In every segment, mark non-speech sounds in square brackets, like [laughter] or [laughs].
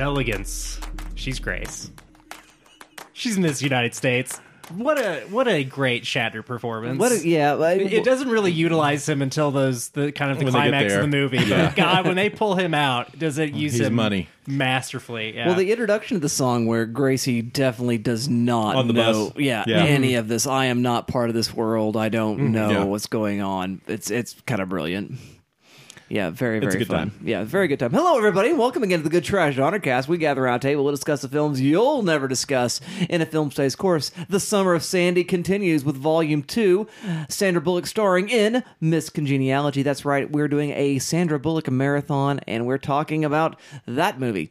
She's elegance. She's grace. She's Miss United States. What a what a great Shatner performance. What? A, yeah, I- It doesn't really utilize him until those the kind of the When they get climax there. of the movie. But God, when they pull him out, does it use He's him money. masterfully? Yeah. Well, the introduction of the song where Gracie definitely does not On the know, bus. yeah, Yeah. Mm-hmm. any of this. I am not part of this world. I don't mm-hmm. know Yeah. what's going on. It's it's kind of brilliant. Yeah, very It's a very good fun. time. Yeah, very good time. Hello, everybody. Welcome again to the Good Trash Genre Cast. We gather around a table to discuss the films you'll never discuss in a film studies course. The Summer of Sandy continues with Volume Two. Sandra Bullock starring in Miss Congeniality. That's right. We're doing a Sandra Bullock marathon, and we're talking about that movie.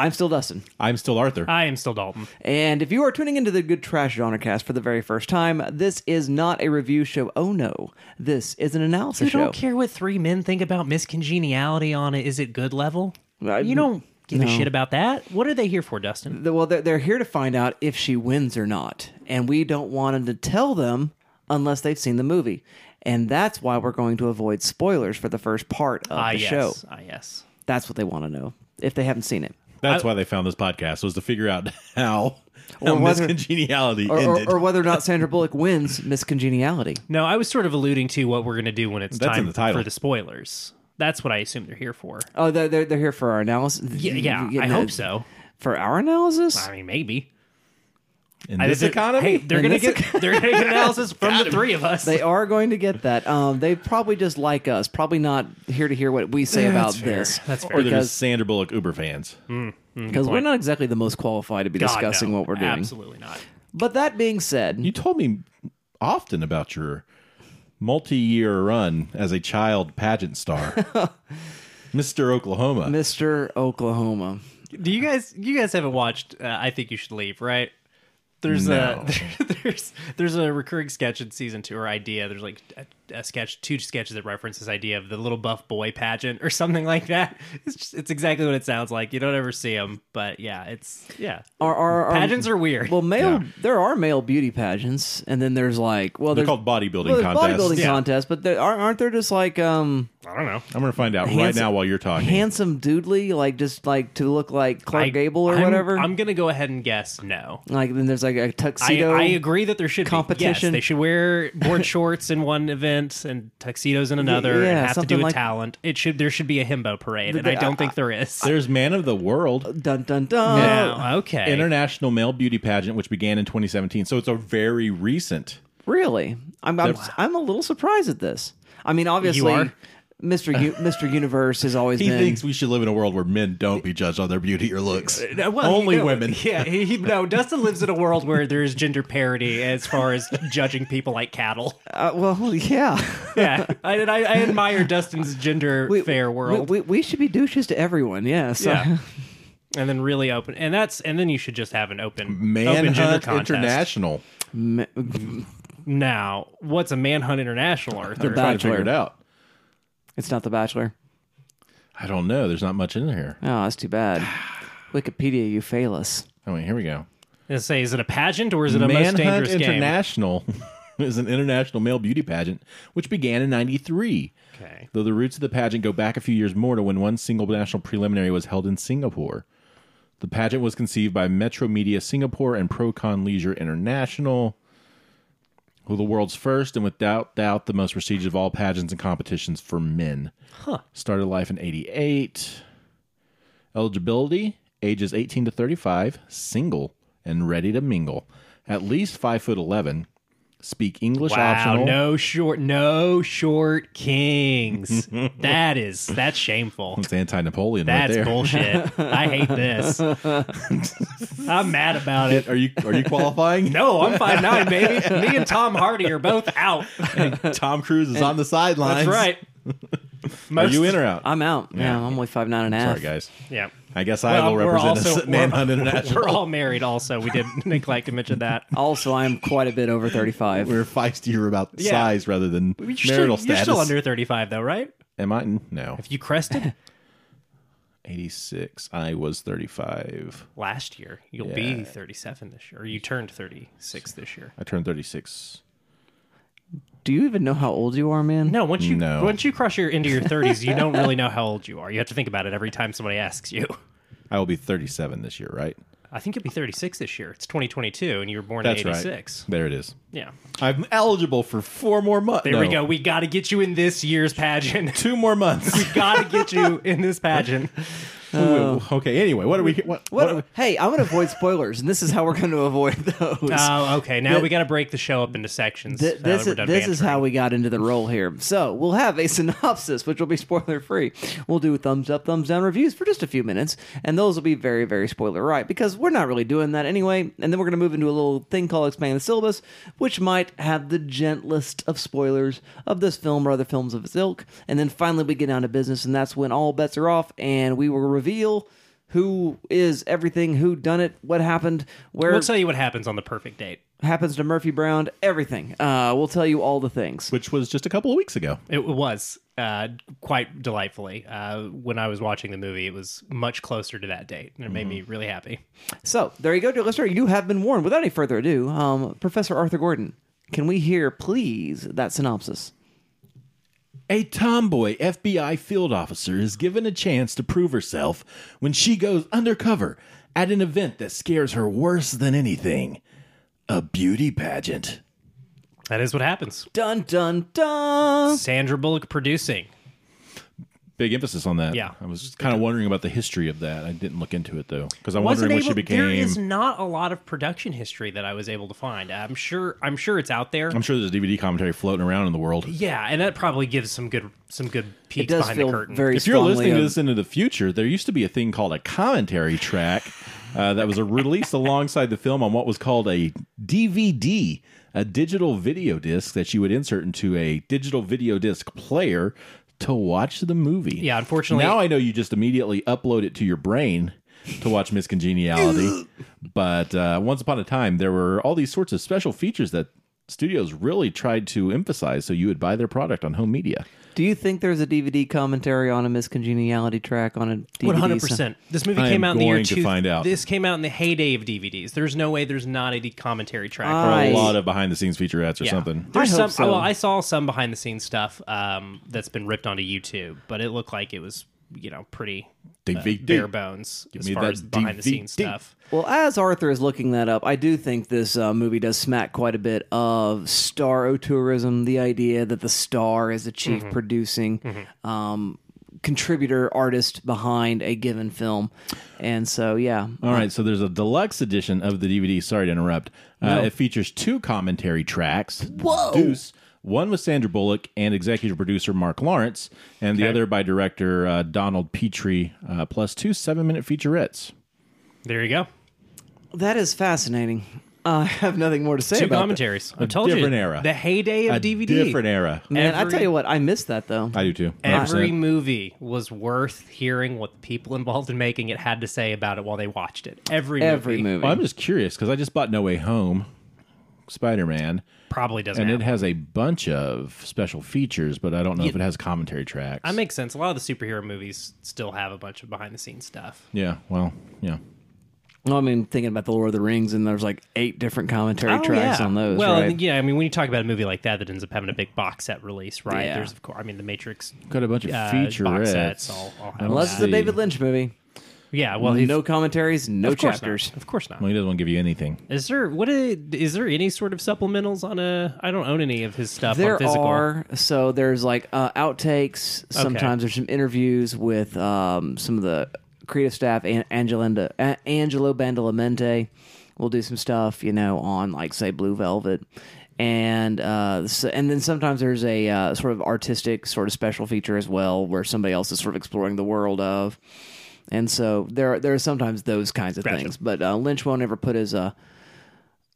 I'm still Dustin. I'm still Arthur. I am still Dalton. And if you are tuning into the Good Trash Genre Cast for the very first time, this is not a review show. Oh no, this is an analysis You show. don't care what three men think about Miss Congeniality on it. Is it good level? I- you don't give a no. shit about that. What are they here for, Dustin? The- Well, they're, they're here to find out if she wins or not, and we don't want them to tell them unless they've seen the movie, and that's why we're going to avoid spoilers for the first part of Ah, the yes. show. Ah, yes. That's what they want to know if they haven't seen it. That's why they found this podcast was to figure out how, [laughs] how Or whether- Miss Congeniality Or, or, ended. or whether or not Sandra Bullock wins Miss Congeniality. No, I was sort of alluding to what we're going to do when it's That's time the title. for the spoilers. That's what I assume they're here for. Oh, they're, they're, they're here for our analysis? Yeah, yeah I getting hope so. For our analysis? I mean, maybe. In I- this they're- economy, hey, they're In going to this get they're going to get analysis [laughs] from the three of us. They are going to get that. Um, they probably just like us. Probably not here to hear what we say about fair. this. That's fair. or they're because just Sandra Bullock Uber fans. because we're not exactly the most qualified to be God, discussing no. what we're doing. Absolutely not. But that being said, You told me often about your multi-year run as a child pageant star, [laughs] Mr. Oklahoma. Mr. Oklahoma. Do you guys you guys haven't watched uh, I think you should leave, right? There's No. [laughs] a there's there's a recurring sketch in season 2 or idea. There's like a, a sketch two sketches that reference this idea of the little buff boy pageant or [laughs] something like that. It's just, it's exactly what it sounds like. You don't ever see them, but yeah, it's yeah. Our, are, are- Pageants are weird. Well, male. Yeah. There are male beauty pageants, and then there's like well, They're called bodybuilding well, contests. bodybuilding Yeah. contests, but there, aren't aren't there just like um I don't know. I'm going to find out right now while you're talking. handsome doodly, like just like to look like Clark I- Gable or I'm- whatever? I'm going to go ahead and guess no. like then there's like a tuxedo. I agree that there should be competition. yes, they should wear board [laughs] shorts in one event and tuxedos in another, yeah, and have to do a like- talent. It should there should be a himbo parade, and I don't I- think there is. There's Man of the World. Uh, dun dun dun. No, okay. International Male Beauty Pageant, which began in 2017. So it's a very recent. Really? I'm I'm, I'm a little surprised at this. I mean, obviously, are? Mr. U- [laughs] Mr. Universe has always He been. thinks we should live in a world where men don't be judged on their beauty or looks. Uh, well, Only you know, women. Yeah, he, he, no. Dustin lives in a world where there's gender parity as far as judging people like cattle. uh, well, yeah. Yeah, I, and I, I admire Dustin's gender We- fair world. We, we, we should be douches to everyone. Yeah. So. yeah, and then really open, and that's and then you should just have an open open Manhunt contest. International. Ma- [laughs] Now, what's a manhunt international, Arthur? The Trying to figure Bachelor. it out. It's not The Bachelor. I don't know. There's not much in here. Oh, that's too bad. [sighs] Wikipedia, you fail us. Oh, wait, here we go. Let's say, is it a pageant or is it a most Manhunt dangerous game? International [laughs] is an international male beauty pageant which began in 93. Okay. Though the roots of the pageant go back a few years more to when one single national preliminary was held in Singapore. The pageant was conceived by Metro Media Singapore and Procon Leisure International, who the world's first and without doubt the most prestigious of all pageants and competitions for men. Huh. Started life in 88. Eligibility ages 18 to 35, single, and ready to mingle. At least 5 foot 11. Speak English Wow, optional. no short, no short kings. [laughs] that is that's shameful. It's anti Napoleon right That's there. bullshit. I hate this. [laughs] I'm mad about it. Are you are you qualifying? No, I'm five nine, baby. Me and Tom Hardy are both out. [laughs] Tom Cruise is on the sidelines. That's right. Are you in or out? I'm out. Yeah, I'm only five nine and a half. Sorry, guys. Yeah. I guess I Well, will we're represent also us at Manhunt [laughs] we're, International. we're all married. Also, we did [laughs] neglect to mention that. Also, I'm quite a bit over 35. We're feistier about Yeah. size rather than You're marital still, you're status. still under 35, though, right? Am I? No. If you crested [laughs] 86. I was 35. last year, you'll be Yeah. 37 this year, or you turned 36 this year. I turned 36. Do you even know how old you are, man? No, once you No. once you cross your into your 30s, you don't really know how old you are. You have to think about it every time somebody asks you. I will be 37 this year, right? I think you'll be 36 this year. It's 2022, and you were born That's in right. 86. There it is. Yeah. I'm eligible for four more months. There we go. We got to get you in this year's pageant. [laughs] Two more months. We got to get you in this pageant. [laughs] Um, ooh, okay. Anyway, what are we? What? What, what are we- hey, I'm going to avoid spoilers, and this is how we're going to avoid those. Oh, okay. Now Th- we got to break the show up into sections. Th- now this that we're is, done this is how we got into the role here. So we'll have a [laughs] synopsis, which will be spoiler free. We'll do thumbs up, thumbs down reviews for just a few minutes, and those will be very, very spoiler right because we're not really doing that anyway. And then we're going to move into a little thing called expand the syllabus, which might have the gentlest of spoilers of this film or other films of its ilk. And then finally we get down to business, and that's when all bets are off, and we will reveal. Who is everything? Who done it? What happened? Where We'll tell you what happens on the perfect date. happens to Murphy Brown? Everything. Uh, we'll tell you all the things. which was just a couple of weeks ago. It was uh, quite delightfully. Uh, when I was watching the movie, it was much closer to that date, and it made me really happy. So there you go, dear listener. You have been warned. Without any further ado, um, Professor Arthur Gordon, can we hear, please, that synopsis? A tomboy FBI field officer is given a chance to prove herself when she goes undercover at an event that scares her worse than anything a beauty pageant. That is what happens. Dun dun dun. Sandra Bullock producing. Big emphasis on that. Yeah. I was kind of wondering about the history of that. I didn't look into it though, because I'm Wasn't wondering what able- she became. There is not a lot of production history that I was able to find. I'm sure. I'm sure it's out there. I'm sure there's a DVD commentary floating around in the world. yeah, and that probably gives some good some good It peeks does behind feel the curtain. very If you're listening to this into the future, there used to be a thing called a commentary track [laughs] uh, that was released alongside the film on what was called a DVD, a digital video disc that you would insert into a digital video disc player to watch the movie. Yeah, unfortunately- Now I know you just immediately upload it to your brain to watch Miss Congeniality. [laughs] but uh, once upon a time, there were all these sorts of special features that studios really tried to emphasize so you would buy their product on home media. Do you think there's a DVD commentary on a Miss Congeniality track on a DVD? One hundred percent. This movie I came out in the year two. find out. This came out in the heyday of DVDs. There's no way there's not a commentary track. Or I- a lot of behind the scenes featurettes or Yeah. something. There's I some. so. Well, I saw some behind the scenes stuff um, that's been ripped onto YouTube, but it looked like it was you know pretty DVD. bare bones as me far that as behind the scenes DVD. stuff. Well, as Arthur is looking that up, I do think this uh, movie does smack quite a bit of star auteurism. The idea that the star is the chief Mm-hmm. producing um, contributor artist behind a given film, and so yeah, All right, so there's a deluxe edition of the DVD. Sorry to interrupt. Uh, it features two commentary tracks. Whoa. Deuce. One with Sandra Bullock and executive producer Mark Lawrence, and the Okay. other by director uh, Donald Petrie, uh, plus two seven minute featurettes. There you go. that is fascinating. Uh, [laughs] I have nothing more to say Two about that. commentaries. I told different you, era. the heyday of A DVD. different era. Man, I Every- tell you what, I missed that though. I do too. Every 100%. movie was worth hearing what the people involved in making it had to say about it while they watched it. Every movie Every movie. Well, I'm just curious because I just bought No Way Home, Spider Man, probably doesn't. and have it has a bunch of special features, but I don't know if it has commentary tracks. That makes sense. A lot of the superhero movies still have a bunch of behind the scenes stuff. yeah, well, yeah. Well, I mean, thinking about the Lord of the Rings, and there's like eight different commentary tracks on those. Oh, Well, right? yeah, I mean, when you talk about a movie like that that ends up having a big box set release, right? Yeah. There's of course, I mean, The Matrix Got a bunch of uh, featurettes. box sets. All, all have Unless that. it's a David Lynch movie. Yeah. Well, he's, no commentaries, no of course chapters. Not. Of course not. Well, he doesn't want to give you anything. Is there what is, is there any sort of supplementals on a? I don't own any of his stuff There on physical. are so there's like uh, outtakes. Sometimes there's some interviews with um, some of the creative staff. An- Angelenda, A- Angelo Badalamenti will do some stuff, you know, on like say Blue Velvet, and uh, so, and then sometimes there's a uh, sort of artistic sort of special feature as well, where somebody else is sort of exploring the world of. And so there, there are sometimes those kinds of Gotcha. things, but uh, Lynch won't ever put his uh,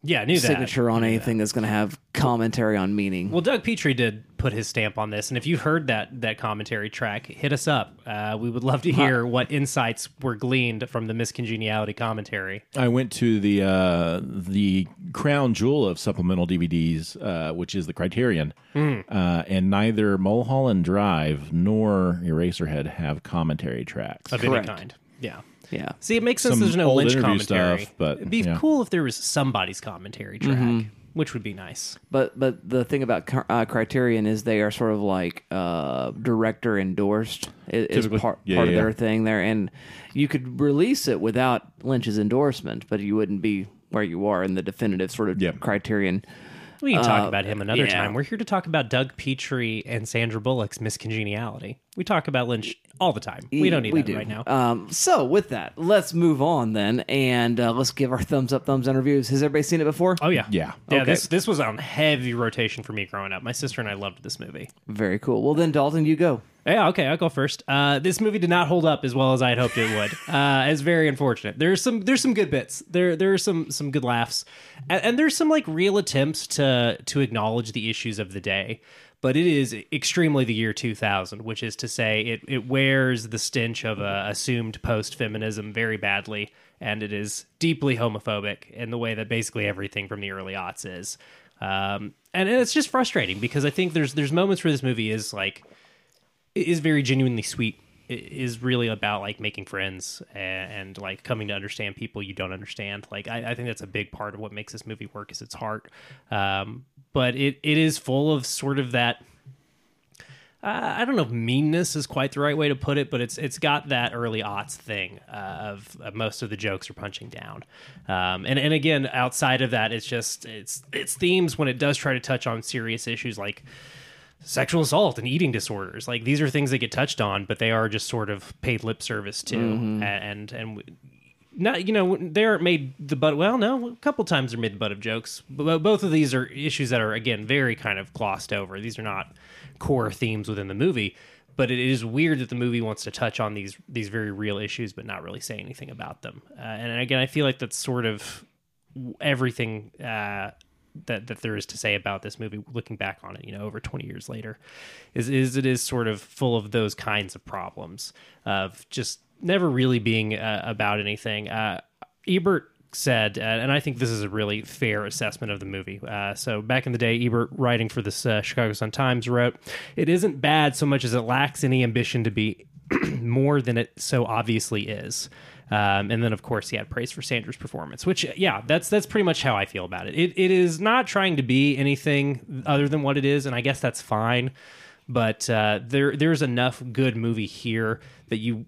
Yeah, I knew that. signature on anything that's going to have commentary on meaning. Well, Doug Petrie did put his stamp on this, and if you've heard that that commentary track, hit us up. Uh, we would love to hear what insights were gleaned from the Miss Congeniality commentary. I went to the uh, the crown jewel of supplemental DVDs, uh, which is the Criterion, uh, and neither Mulholland Drive nor Eraserhead have commentary tracks. of Correct. any kind. Yeah. Yeah. See, it makes sense. Some there's no old Lynch interview commentary. stuff, but, it'd be yeah. cool if there was somebody's commentary track. which would be nice. But but the thing about Cri- uh, Criterion is they are sort of like uh, director endorsed i- is, Typically. part Yeah, part yeah, of their thing there, and you could release it without Lynch's endorsement, but you wouldn't be where you are in the definitive sort of Yep. Criterion. We can talk Uh, about him another yeah. time. We're here to talk about Doug Petrie and Sandra Bullock's Miss Congeniality. We talk about Lynch all the time. We don't need we that do. right now. Um, so with that, let's move on then, and uh, let's give our thumbs up, thumbs down reviews. Has everybody seen it before? oh yeah, Yeah. yeah. Okay. This this was on heavy rotation for me growing up. My sister and I loved this movie. Very cool. Well then, Dalton, you go. Yeah, okay, I'll go first. Uh, this movie did not hold up as well as I had hoped it would. [laughs] Uh, it's very unfortunate. There's some there's some good bits. There there are some some good laughs, and, and there's some like real attempts to to acknowledge the issues of the day. But it is extremely the year 2000, which is to say, it it wears the stench of assumed post feminism very badly, and it is deeply homophobic in the way that basically everything from the early aughts is. Um, and, and it's just frustrating because I think there's there's moments where this movie is like is very genuinely sweet It is really about like making friends and, and like coming to understand people you don't understand like I, I think that's a big part of what makes this movie work is its heart um, but it, it is full of sort of that uh, I don't know if meanness is quite the right way to put it, but it's it's got that early aughts thing uh, of, of most of the jokes are punching down, um, and and again outside of that, it's just it's it's themes when it does try to touch on serious issues like sexual assault and eating disorders. Like these are things that get touched on, but they are just sort of paid lip service to, and and. Not you know they aren't made the butt. Well, no, a couple times they're made the butt of jokes, but both of these are issues that are again very kind of glossed over. These are not core themes within the movie, but it is weird that the movie wants to touch on these these very real issues, but not really say anything about them. Uh, and again, I feel like that's sort of everything uh, that that there is to say about this movie. Looking back on it, you know, over twenty years later, is is it is sort of full of those kinds of problems of just never really being uh, about anything. Uh, Ebert said, uh, and I think this is a really fair assessment of the movie. Uh, so back in the day, Ebert, writing for this uh, Chicago Sun Times, wrote, "It isn't bad so much as it lacks any ambition to be [clears throat] more than it so obviously is." Um, and then, of course, he had praise for Sandra's performance, which, yeah, that's that's pretty much how I feel about it. It it is not trying to be anything other than what it is, and I guess that's fine. But uh, there there's enough good movie here that you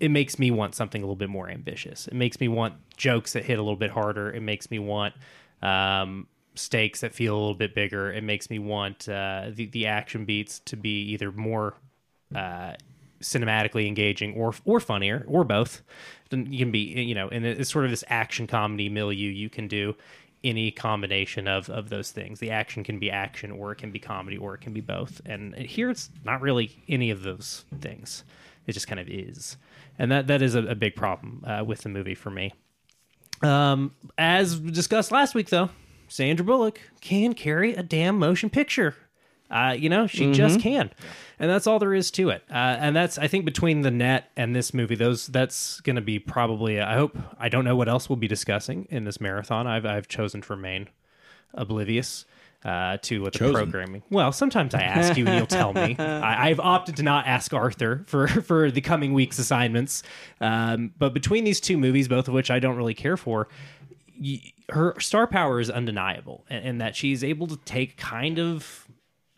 it makes me want something a little bit more ambitious. It makes me want jokes that hit a little bit harder. It makes me want um, stakes that feel a little bit bigger. It makes me want uh, the the action beats to be either more uh, cinematically engaging or or funnier or both. You can be you know, and it's sort of this action comedy milieu. You can do any combination of of those things. The action can be action, or it can be comedy, or it can be both. And here it's not really any of those things. It just kind of is, and that that is a, a big problem uh, with the movie for me. Um, as discussed last week, though, Sandra Bullock can carry a damn motion picture. Uh, you know, she just can, and that's all there is to it. Uh, and that's I think between the net and this movie, those that's going to be probably. I hope I don't know what else we'll be discussing in this marathon. I've I've chosen to remain oblivious uh, to what the Chosen. programming. Well, sometimes I ask you and you'll tell me. [laughs] I, I've opted to not ask Arthur for [laughs] for the coming week's assignments. Um, but between these two movies, both of which I don't really care for, y- her star power is undeniable, and, and that she's able to take kind of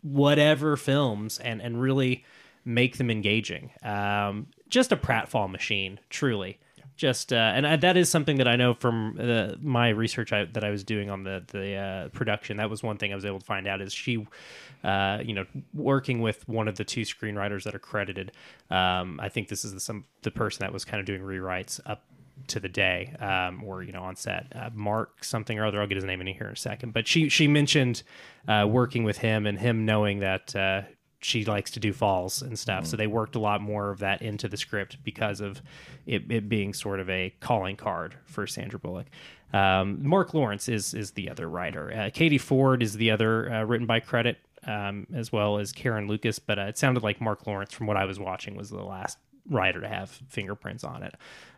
whatever films and and really make them engaging. Um, just a pratfall machine, truly. Just uh, and I, that is something that I know from uh, my research I, that I was doing on the the uh, production. That was one thing I was able to find out is she, uh, you know, working with one of the two screenwriters that are credited. Um, I think this is the, some the person that was kind of doing rewrites up to the day um, or you know on set uh, mark something or other i'll get his name in here in a second but she she mentioned uh, working with him and him knowing that uh, she likes to do falls and stuff. So they worked a lot more of that into the script because of it, it being sort of a calling card for sandra bullock. Um, mark lawrence is is the other writer. Uh, katie ford is the other uh, written by credit um, as well as karen lucas but uh, it sounded like mark lawrence from what i was watching was the last writer to have fingerprints on it.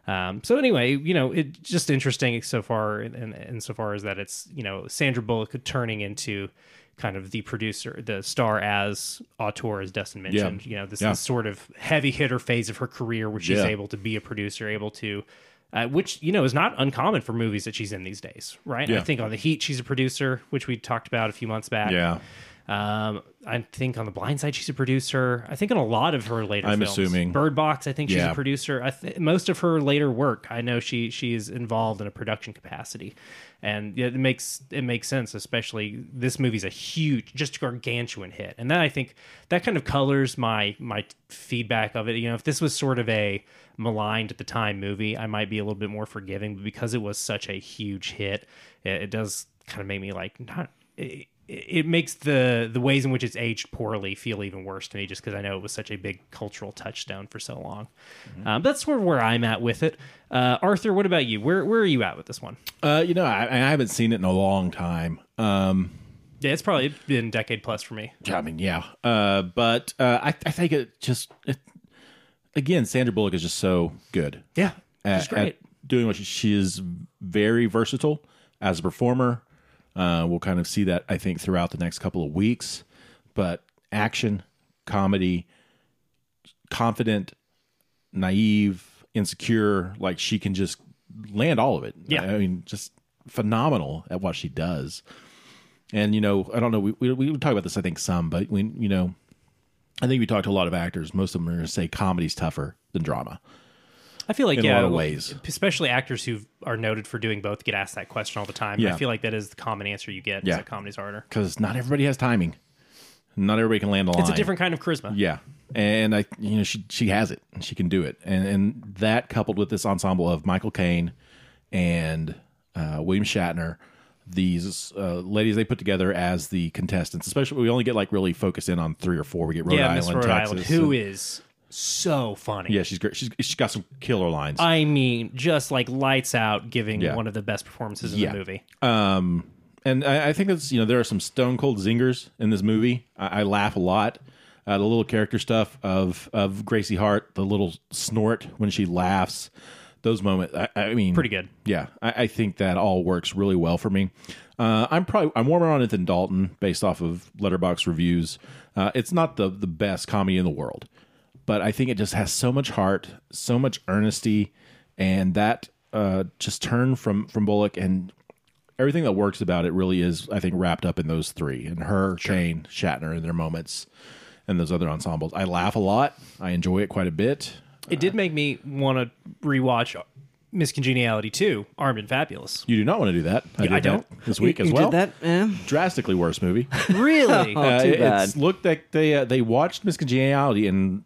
Um, so anyway, you know, it just interesting so far, and in, in, insofar as that it's you know Sandra Bullock turning into kind of the producer, the star as auteur, as Dustin mentioned. Yeah. You know, this Yeah. is sort of heavy hitter phase of her career where she's Yeah. able to be a producer, able to uh, which you know is not uncommon for movies that she's in these days, right? I think on The Heat she's a producer, which we talked about a few months back. Yeah. Um, I think on The Blind Side she's a producer. I think on a lot of her later I'm films. assuming. Bird Box, I think she's Yeah. a producer. I th- most of her later work, I know she she is involved in a production capacity, and it makes it makes sense. Especially this movie's a huge, just gargantuan hit, and that I think that kind of colors my my feedback of it. You know, if this was sort of a maligned at the time movie, I might be a little bit more forgiving, but because it was such a huge hit, it, it does kind of make me like not. It, it makes the the ways in which it's aged poorly feel even worse to me just because I know it was such a big cultural touchstone for so long. Um, that's sort of where I'm at with it. Uh, Arthur, what about you? Where where are you at with this one? Uh, you know, I, I haven't seen it in a long time. Um, Yeah, it's probably been a decade plus for me. I mean, yeah. Uh, but uh, I, I think it just it, again, Sandra Bullock is just so good. Yeah, at, it's great. at doing what she, she is very versatile as a performer. Uh, we'll kind of see that I think throughout the next couple of weeks. But action, comedy, confident, naive, insecure, like she can just land all of it. Yeah. I mean, just phenomenal at what she does. And you know, I don't know. We we, we talk about this, I think, some, but we you know, I think we talked to a lot of actors. Most of them are going to say comedy's tougher than drama. I feel like in a yeah, lot of ways. especially actors who are noted for doing both get asked that question all the time. Yeah. I feel like that is the common answer you get. Yeah, is that comedy's harder. because not everybody has timing. Not everybody can land a line. It's a different kind of charisma. Yeah, and I, you know, she she has it. and She can do it, and and that coupled with this ensemble of Michael Caine and uh, William Shatner, these uh, ladies they put together as the contestants. Especially, we only get like really focused in on three or four. We get Rhode yeah, Island, Rhode Texas. Island, who and- is so funny. yeah, she's great. She's she's got some killer lines. I mean, just like lights out, giving Yeah. one of the best performances in Yeah. the movie. Um, and I, I think it's you know there are some stone cold zingers in this movie. I, I laugh a lot. Uh, the little character stuff of of Gracie Hart, the little snort when she laughs, those moments. I, I mean, Pretty good. Yeah, I, I think that all works really well for me. Uh, I'm probably I'm warmer on it than Dalton based off of Letterboxd reviews. Uh, it's not the the best comedy in the world, but I think it just has so much heart, so much earnesty, and that uh, just turn from from Bullock and everything that works about it really is, I think, wrapped up in those three and her, Shane, Shatner, and their moments, and those other ensembles. I laugh a lot. I enjoy it quite a bit. It did make me want to rewatch Miss Congeniality 2, Armed and Fabulous. You do not want to do that. I, Yeah, I don't. this week you as well. did that, eh? Drastically worse movie. [laughs] Really? [laughs] Oh, too it's bad. looked like they uh, they watched Miss Congeniality and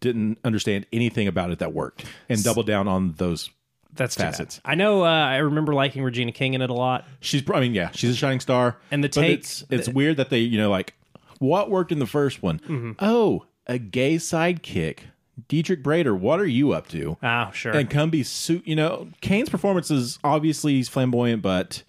didn't understand anything about it that worked, and doubled down on those. That's too bad. facets. I know. Uh, I remember liking Regina King in it a lot. She's, I mean, yeah, she's a shining star. And the but take- it's, it's weird that they, you know, like what worked in the first one. Mm-hmm. Oh, a gay sidekick, Diedrich Bader. What are you up to? Oh, sure. and come be su- you know Caine's performance is obviously he's flamboyant, but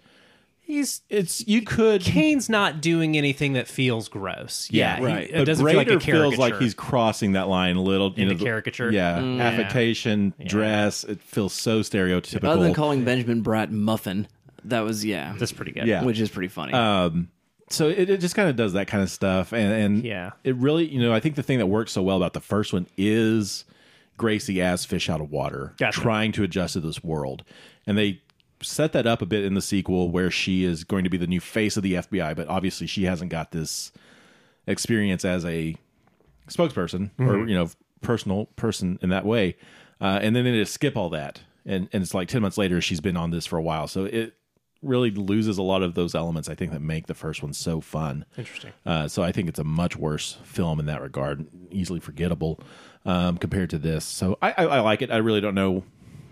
He's it's you could Caine's not doing anything that feels gross. Yeah, he- right. it but doesn't Bader feel like a feels like he's crossing that line a little. You Into know, the- caricature? yeah, Mm. affectation, dress. It feels so stereotypical. Other than calling Benjamin Bratt muffin, that was yeah, That's pretty good. Yeah. which is pretty funny. um, so it, it just kind of does that kind of stuff, and and Yeah. it really you know I think the thing that works so well about the first one is Gracie as fish out of water, Gotcha. trying to adjust to this world, and they set that up a bit in the sequel where she is going to be the new face of the FBI, but obviously she hasn't got this experience as a spokesperson or you know personal person in that way, uh, and then they just skip all that, and and it's like ten months later she's been on this for a while, so it really loses a lot of those elements I think that make the first one so fun. Interesting. Uh, so I think it's a much worse film in that regard, easily forgettable um, compared to this. So I, I, I like it. I really don't know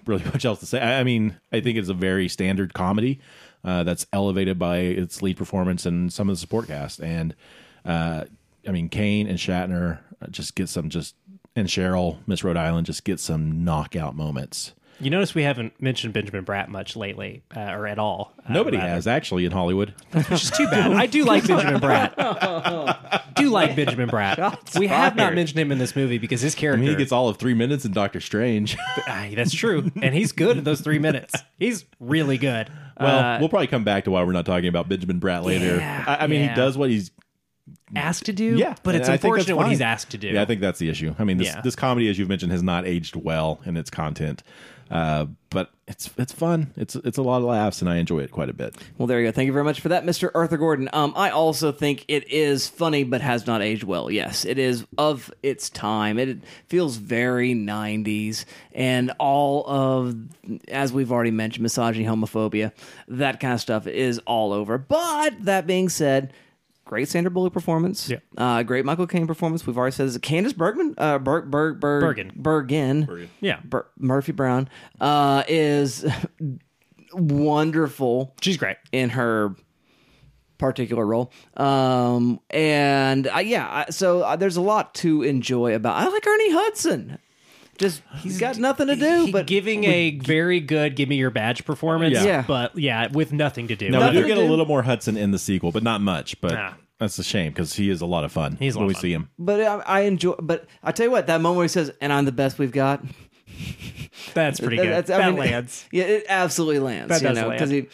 really [laughs] much else to say. I, I mean, I think it's a very standard comedy uh, that's elevated by its lead performance and some of the support cast. And uh, I mean, Caine and Shatner uh, just get some just and Cheryl, Miss Rhode Island, just get some knockout moments. You notice we haven't mentioned Benjamin Bratt much lately, uh, or at all. Uh, Nobody rather. has actually in Hollywood. which is too bad. I do like Benjamin Bratt. [laughs] do like Benjamin Bratt. [laughs] we have not mentioned him in this movie because his I character. mean, he gets all of three minutes in Doctor Strange. [laughs] That's true, and he's good in those three minutes. He's really good. Well, Uh, we'll probably come back to why we're not talking about Benjamin Bratt later. Yeah, I, I mean, yeah. he does what he's asked to do. Yeah, but it's and I think that's unfortunate what fine. he's asked to do. Yeah, I think that's the issue. I mean, this Yeah. this comedy, as you've mentioned, has not aged well in its content, uh, but it's it's fun. It's it's a lot of laughs, and I enjoy it quite a bit. Well, there you go. Thank you very much for that, Mr. Arthur Gordon. Um, I also think it is funny, but has not aged well. Yes, it is of its time. It feels very '90s, and all of, as we've already mentioned, misogyny, homophobia, that kind of stuff is all over. But that being said. Great Sandra Bullock performance. Yeah. Uh, great Michael Caine performance. We've already said this. Candice Bergman, uh, Berg, Berg, Berg, Bergen. Bergen. Yeah. Bur- Murphy Brown uh, is wonderful She's great. in her particular role. Um, and uh, yeah, I- so uh, there's a lot to enjoy about. I like Ernie Hudson. Just he's got nothing to do, He- but giving a very good "Give Me Your Badge" performance, Yeah. Yeah. but yeah, with nothing to do. Now Nothing we do to get a do. little more Hudson in the sequel, but not much. But Nah. that's a shame because he is a lot of fun. He's a when lot we of fun. see him. but I, I enjoy. But I tell you what, that moment where he says, "And I'm the best we've got," That's pretty good. that's- I that mean, lands. [laughs] Yeah, it absolutely lands. That you does know, land. because he.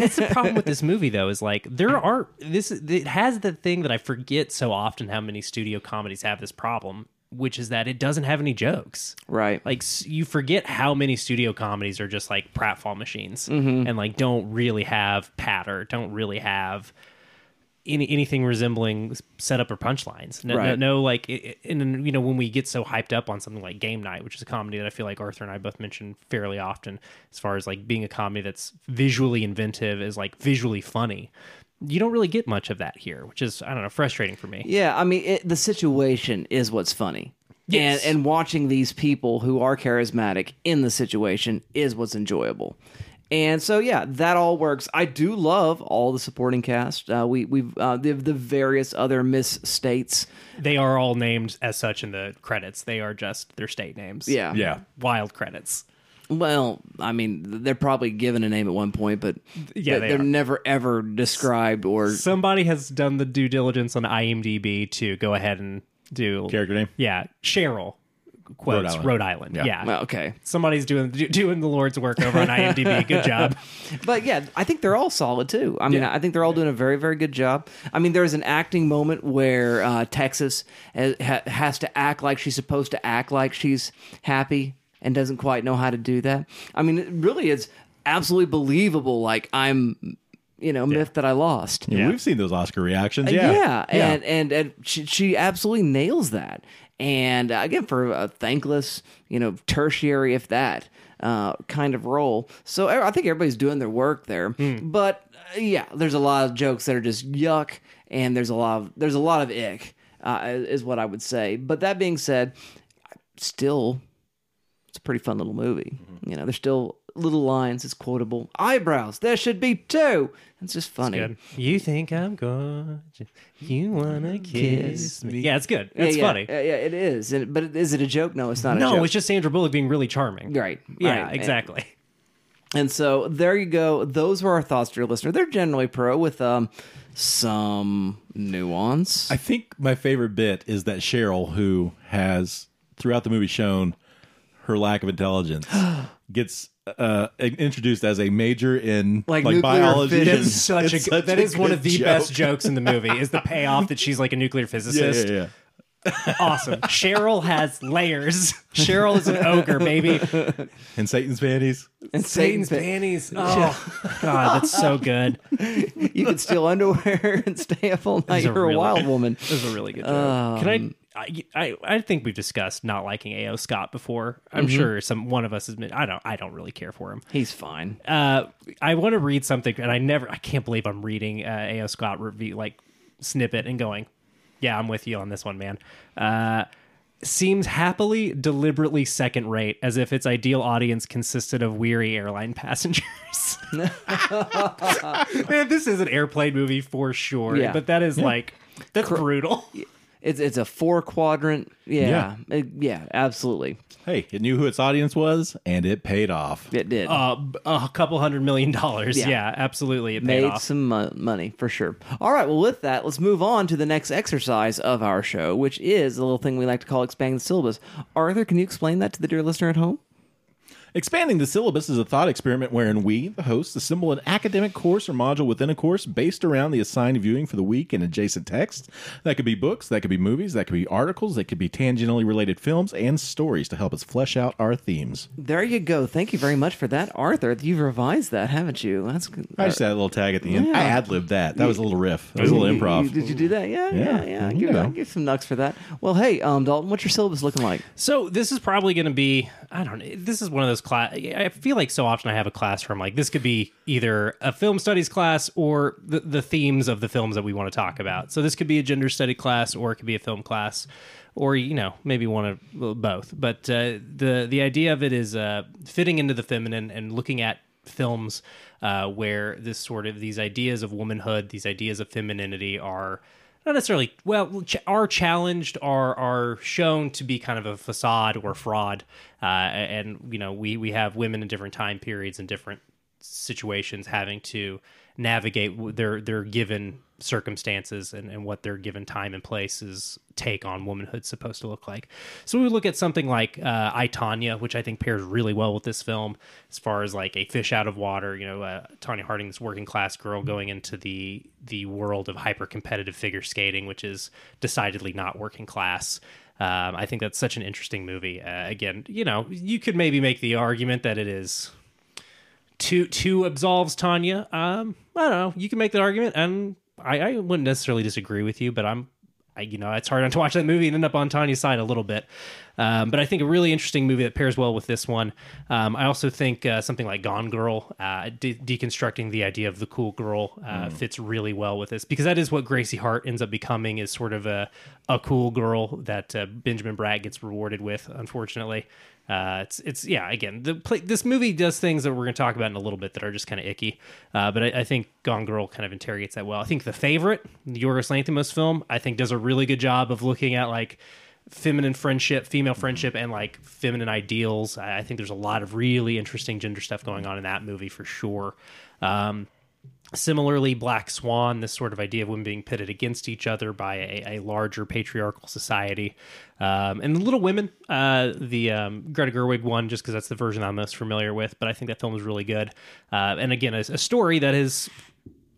That's the problem with [laughs] this movie, though, is like there are this. It has the thing that I forget so often how many studio comedies have this problem, which is that it doesn't have any jokes. Right. Like you forget how many studio comedies are just like pratfall machines Mm-hmm. and like don't really have patter, don't really have any anything resembling setup or punchlines. No, no, Right. no like it, it- and you know when we get so hyped up on something like Game Night, which is a comedy that I feel like Arthur and I both mention fairly often, as far as like being a comedy that's visually inventive, is like visually funny. You don't really get much of that here, which is I don't know frustrating for me. Yeah, I mean, it, the situation is what's funny. Yes. And, and watching these people who are charismatic in the situation is what's enjoyable. And so, yeah, that all works. I do love all the supporting cast. Uh, we we've uh, the, the various other Miss States. They are all named as such in the credits. They are just their state names. Yeah, Yeah. wild credits. Well, I mean, they're probably given a name at one point, but Yeah, they they are are. never ever described or Somebody has done the due diligence on IMDb to go ahead and do Character name? Yeah, Cheryl quotes Rhode Rhode Island. Island. Yeah. Yeah, well, okay. somebody's doing do- doing the Lord's work over on IMDb. [laughs] Good job. But yeah, I think they're all solid too. I mean, Yeah. I think they're all doing a very, very good job. I mean, there's an acting moment where uh, Texas ha- ha- has to act like she's supposed to act like she's happy and doesn't quite know how to do that. I mean, it really is absolutely believable. Like I'm, you know, myth that I lost. Yeah, Yeah. We've seen those Oscar reactions. Uh, Yeah, Yeah. and and and she, she absolutely nails that. And uh, again, for a thankless, you know, tertiary, if that, uh, kind of role. So I I think everybody's doing their work there. But uh, yeah, there's a lot of jokes that are just yuck, and there's a lot of there's a lot of ick, uh, is what I would say. But that being said, still, it's a pretty fun little movie. You know, there's still little lines. It's quotable. Eyebrows. There should be two. It's just funny. Good. You think I'm gorgeous? You wanna kiss me? Yeah, it's good. It's yeah, funny. Yeah, yeah, it is. But is it a joke? No, it's not a No, joke. it's just Sandra Bullock being really charming. right. Yeah, right. exactly. And so there you go. Those were our thoughts, dear listener. They're generally pro with um some nuance. I think my favorite bit is that Cheryl, who has throughout the movie shown her lack of intelligence, [gasps] gets uh, introduced as a major in Like like, biology. fission. and That's such it's a good, that is one of the joke. best jokes in the movie. Is the [laughs] payoff that she's like a nuclear physicist? yeah, yeah. [laughs] Awesome. Cheryl has layers. Cheryl is an ogre, baby. [laughs] And Satan's panties. and Satan's Satan, panties. Oh God, that's so good. you could steal underwear and stay up all night. You're a really- wild woman. This is a really good joke. Can I, I? I I think we've discussed not liking A.O. Scott before. I'm sure some one of us has been. I don't. I don't really care for him. He's fine. Uh, I want to read something, and I never. I can't believe I'm reading uh, A.O. Scott review like snippet and going, "Yeah, I'm with you on this one, man." Uh, seems happily, deliberately second rate, as if its ideal audience consisted of weary airline [laughs] passengers. [laughs] man, this is an airplane movie for sure. Yeah. But that is like that's brutal. It's it's a four quadrant. Yeah, It- yeah, absolutely. Hey, it knew who its audience was, and it paid off. It did. Uh, b- a couple hundred million dollars. Yeah. Yeah, absolutely. It paid made off. some mo- money for sure. All right, well, with that, let's move on to the next exercise of our show, which is a little thing we like to call expanding the syllabus. Arthur, can you explain that to the dear listener at home? Expanding the syllabus is a thought experiment wherein we, the hosts, assemble an academic course or module within a course based around the assigned viewing for the week and adjacent texts. That could be books, that could be movies, that could be articles, that could be tangentially related films and stories to help us flesh out our themes. There you go. Thank you very much for that, Arthur. You've revised that, haven't you? That's good. I just had a little tag at the end. Yeah. I ad libbed that. That was a little riff. That was a little improv. did you do that? Yeah, yeah, Yeah, yeah. you Give, know. give some nucks for that. Well, hey, um, Dalton, what's your syllabus looking like? So this is probably going to be I don't know. This is one of those class. I feel like so often I have a class where I'm like, this could be either a film studies class or the, the themes of the films that we want to talk about. So this could be a gender study class or it could be a film class, or you know maybe one of well, both. But uh, the the idea of it is uh, fitting into the feminine and looking at films uh, where this sort of these ideas of womanhood, these ideas of femininity are not necessarily well ch- are challenged are are shown to be kind of a facade or fraud uh, and you know we we have women in different time periods and different situations having to navigate their their given circumstances and, and what their given time and place's take on womanhood's supposed to look like. So we look at something like uh, I Tonya, which I think pairs really well with this film as far as like a fish out of water. You know, uh, Tonya Harding, this working class girl going into the the world of hyper competitive figure skating, which is decidedly not working class. Um, I think that's such an interesting movie. Uh, again, you know, you could maybe make the argument that it is two two absolves Tonya. Um, I don't know. You can make that argument, and I, I wouldn't necessarily disagree with you, but I'm. I, you know, it's hard to watch that movie and end up on Tonya's side a little bit. Um, but I think a really interesting movie that pairs well with this one. Um, I also think uh, something like Gone Girl, uh, de- deconstructing the idea of the cool girl, uh, fits really well with this because that is what Gracie Hart ends up becoming is sort of a a cool girl that uh, Benjamin Bratt gets rewarded with, unfortunately. Uh, it's it's yeah. Again, the play, this movie does things that we're going to talk about in a little bit that are just kind of icky. Uh, but I, I think Gone Girl kind of interrogates that well. I think the favorite, the Yorgos Lanthimos film, I think does a really good job of looking at like feminine friendship, female friendship, and like feminine ideals. I, I think there's a lot of really interesting gender stuff going on in that movie for sure. Um, Similarly, Black Swan, this sort of idea of women being pitted against each other by a, a larger patriarchal society. Um, and The Little Women, uh, the um, Greta Gerwig one, just because that's the version I'm most familiar with, but I think that film is really good. Uh, and again, a, a story that has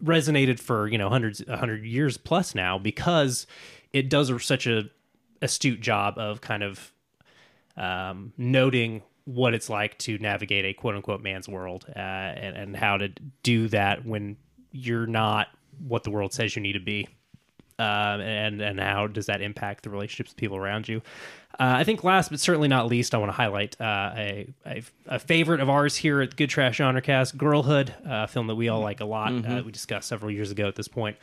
resonated for, you know, hundreds, a hundred years plus now because it does such a astute job of kind of um, noting what it's like to navigate a quote unquote man's world uh, and, and how to do that when you're not what the world says you need to be. Um, and and how does that impact the relationships with people around you? Uh, I think last but certainly not least, I want to highlight uh, a, a a favorite of ours here at Good Trash Genre Cast, Girlhood, uh, a film that we all like a lot. Uh, we discussed several years ago at this point,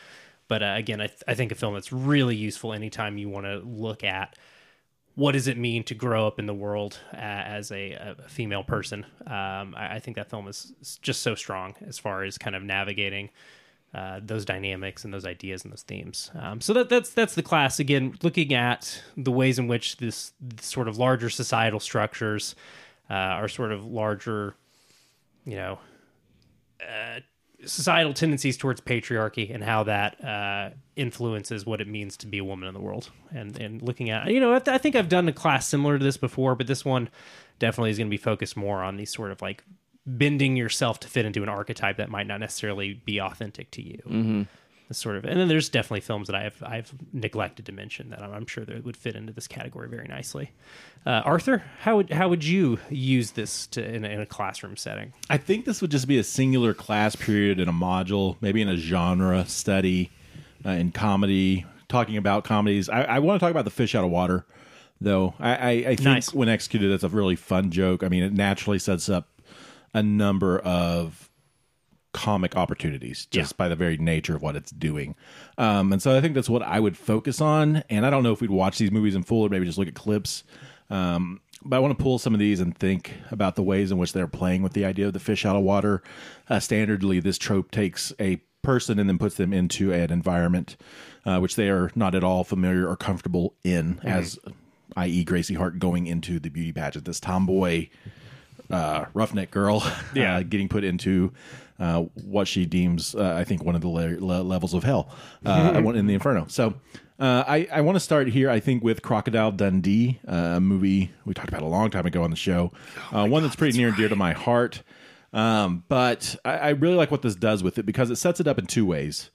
but uh, again, I, th- I think a film that's really useful anytime you want to look at what does it mean to grow up in the world uh, as a, a female person. Um, I, I think that film is just so strong as far as kind of navigating uh, those dynamics and those ideas and those themes. Um, so that that's that's the class again, looking at the ways in which this, this sort of larger societal structures uh, are sort of larger, you know, uh, societal tendencies towards patriarchy and how that uh, influences what it means to be a woman in the world. And and looking at you know, I, th- I think I've done a class similar to this before, but this one definitely is going to be focused more on these sort of like bending yourself to fit into an archetype that might not necessarily be authentic to you. Mm-hmm. Sort of, and then there's definitely films that I've I've neglected to mention that I'm, I'm sure that would fit into this category very nicely. Uh, Arthur, how would how would you use this to in a, in a classroom setting? I think this would just be a singular class period in a module, maybe in a genre study uh, in comedy, talking about comedies. I, I want to talk about the fish out of water, though. I, I, I think Nice. when executed, that's a really fun joke. I mean, it naturally sets up a number of comic opportunities just Yeah. by the very nature of what it's doing. Um, and so I think that's what I would focus on. And I don't know if we'd watch these movies in full or maybe just look at clips. Um, but I want to pull some of these and think about the ways in which they're playing with the idea of the fish out of water. Uh, standardly, this trope takes a person and then puts them into an environment uh, which they are not at all familiar or comfortable in, as i.e., Gracie Hart going into the beauty pageant. This tomboy uh, roughneck girl, [laughs] Yeah. uh, getting put into uh, what she deems, uh, I think, one of the le- le- levels of hell uh, in the Inferno. So. Uh, I, I want to start here, I think, with Crocodile Dundee, uh, a movie we talked about a long time ago on the show. uh, one that's pretty near and dear to my heart. Um, but I, I really like what this does with it because it sets it up in two ways.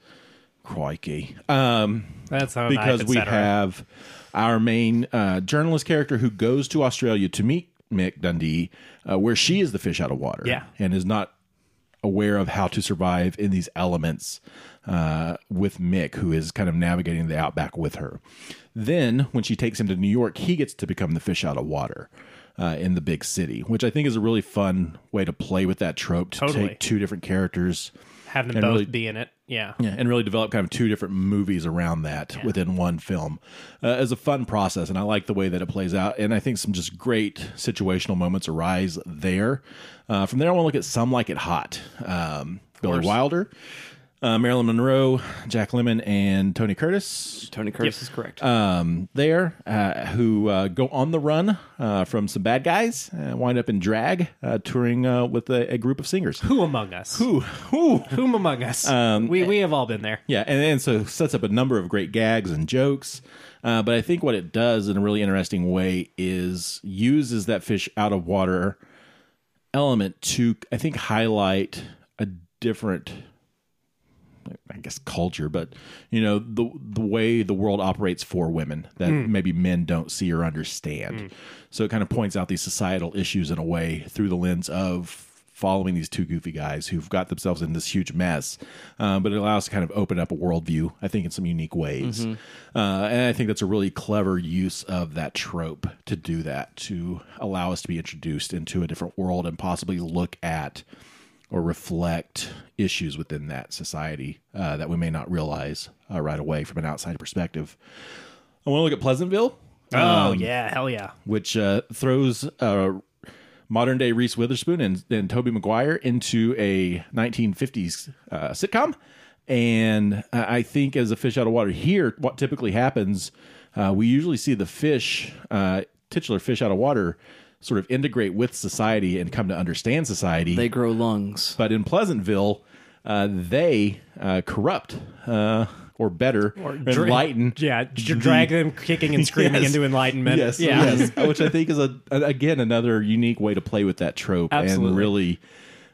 Crikey. Um, That's how because we have our main uh, journalist character who goes to Australia to meet Mick Dundee, uh, where she is the fish out of water, Yeah. and is not aware of how to survive in these elements uh, with Mick, who is kind of navigating the outback with her. Then, when she takes him to New York, he gets to become the fish out of water. Uh, in the big city, which I think is a really fun way to play with that trope to Totally. take two different characters, have them both really- be in it. Yeah. yeah, and really develop kind of two different movies around that within one film uh, as a fun process. And I like the way that it plays out. And I think some just great situational moments arise there. Uh, from there, I want to look at Some Like It Hot. Um, Billy. Wilder, uh, Marilyn Monroe, Jack Lemmon, and Tony Curtis Tony Curtis is correct. um, there uh, who uh, go on the run uh, from some bad guys, uh, wind up in drag, uh, touring uh, with a, a group of singers. Who among us? Who? Who? Whom among us? Um, we we have all been there. Yeah, and, and so sets up a number of great gags and jokes. Uh, but I think what it does in a really interesting way is uses that fish out of water element to, I think, highlight a different, I guess, culture, but you know the the way the world operates for women that maybe men don't see or understand. So it kind of points out these societal issues in a way through the lens of following these two goofy guys who've got themselves in this huge mess. Um, but it allows to kind of open up a worldview, I think, in some unique ways. Uh, and I think that's a really clever use of that trope to do that, to allow us to be introduced into a different world and possibly look at or reflect issues within that society uh, that we may not realize uh, right away from an outside perspective. I want to look at Pleasantville Oh yeah, hell yeah. which uh, throws uh, modern day Reese Witherspoon and, and Tobey Maguire into a 1950s uh, sitcom. And I think as a fish out of water here, what typically happens, uh, we usually see the fish, uh, titular fish out of water, sort of integrate with society and come to understand society. they grow lungs. but in Pleasantville, uh, they uh, corrupt. Uh, or better, dra- enlighten. Yeah, j- drag them kicking and screaming [laughs] Yes. into enlightenment. Yes, yeah. yes. [laughs] Which I think is a again another unique way to play with that trope Absolutely. and really,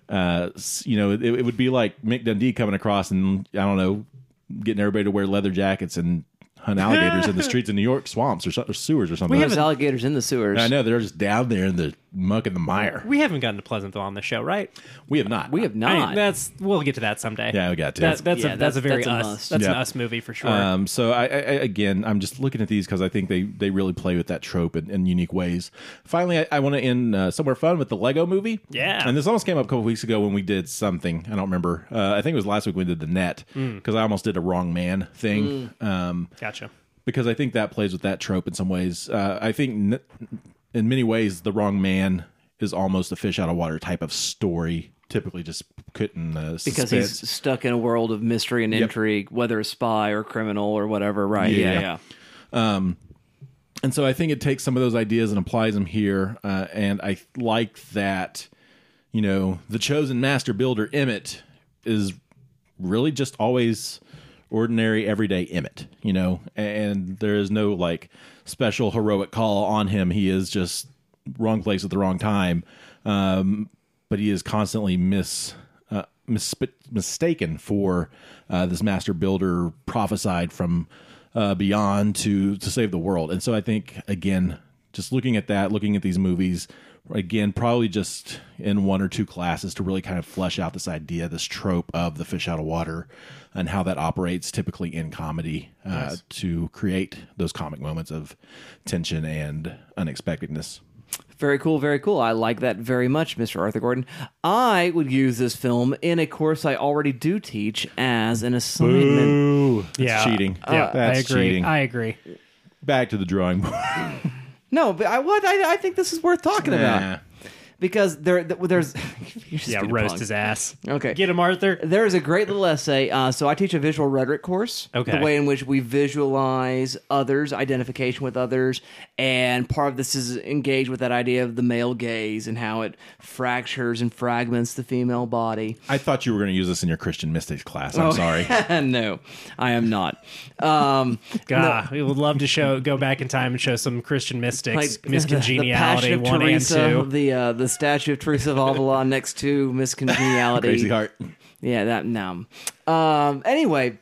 uh, you know, it, it would be like Mick Dundee coming across and I don't know, getting everybody to wear leather jackets and hunt alligators in the [laughs] streets of New York swamps or, so- or sewers or something. There's alligators in the sewers. I know they're just down there in the muck and the mire. We haven't gotten to Pleasantville on the show, right? We have not. We have I not. mean, that's we'll get to that someday. Yeah, we got to. That, that's Yeah, a that's, that's- a very that's a us. must. That's an us movie for sure. Um, so I, I, I again, I'm just looking at these because I think they they really play with that trope in, in unique ways. Finally, I, I want to end uh, somewhere fun with the Lego Movie. Yeah. and this almost came up a couple weeks ago when we did something. I don't remember. Uh, I think it was last week we did the net because I almost did a wrong man thing. Um, gotcha. because I think that plays with that trope in some ways. Uh, I think n- in many ways, the wrong man is almost a fish out of water type of story. Typically, just couldn't uh, because he's stuck in a world of mystery and intrigue, whether a spy or criminal or whatever. Right? Yeah, Yeah. yeah. and so I think it takes some of those ideas and applies them here. Uh, and I like that, you know, the chosen master builder Emmett is really just always ordinary, everyday Emmett, you know, and there is no like special heroic call on him. He is just wrong place at the wrong time. Um, but he is constantly mis, uh, mis- mistaken for uh, this master builder prophesied from uh, beyond to to save the world. And so I think again, just looking at that, looking at these movies, again, probably just in one or two classes to really kind of flesh out this idea, this trope of the fish out of water, and how that operates typically in comedy uh, to create those comic moments of tension and unexpectedness. Very cool, very cool. I like that very much, Mr. Arthur Gordon. I would use this film in a course I already do teach as an assignment. Ooh, that's Yeah. cheating. Yeah, that's I agree. cheating. I agree. Back to the drawing board. [laughs] No, but I what I, I think this is worth talking about. Nah. because there there's [laughs] Yeah, roast punk. his ass. Okay. Get him, Arthur. There is a great little essay. Uh, so I teach a visual rhetoric course. Okay. The way in which we visualize others, identification with others, and part of this is engaged with that idea of the male gaze and how it fractures and fragments the female body. I thought you were going to use this in your Christian mystics class. Oh. I'm sorry. [laughs] no, I am not. Um, God, we would love to show go back in time and show some Christian mystics, like Miss Congeniality [laughs] the, the one Teresa, and two. the uh, the statue of Teresa of Avila [laughs] next to Miss Congeniality. Crazy heart. Yeah, that no. Um, anyway,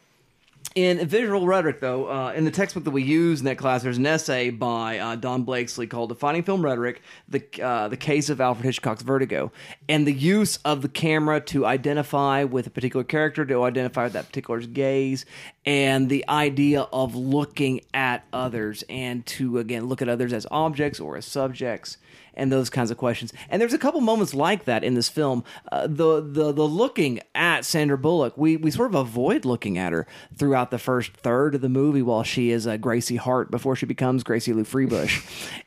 in visual rhetoric, though, uh, in the textbook that we use in that class, there's an essay by uh, Don Blakesley called "Defining Film Rhetoric: The uh, The Case of Alfred Hitchcock's Vertigo," and the use of the camera to identify with a particular character, to identify with that particular gaze, and the idea of looking at others, and to again look at others as objects or as subjects and those kinds of questions. And there's a couple moments like that in this film. Uh, the the the looking at Sandra Bullock, we we sort of avoid looking at her throughout the first third of the movie while she is uh, Gracie Hart before she becomes Gracie Lou Freebush,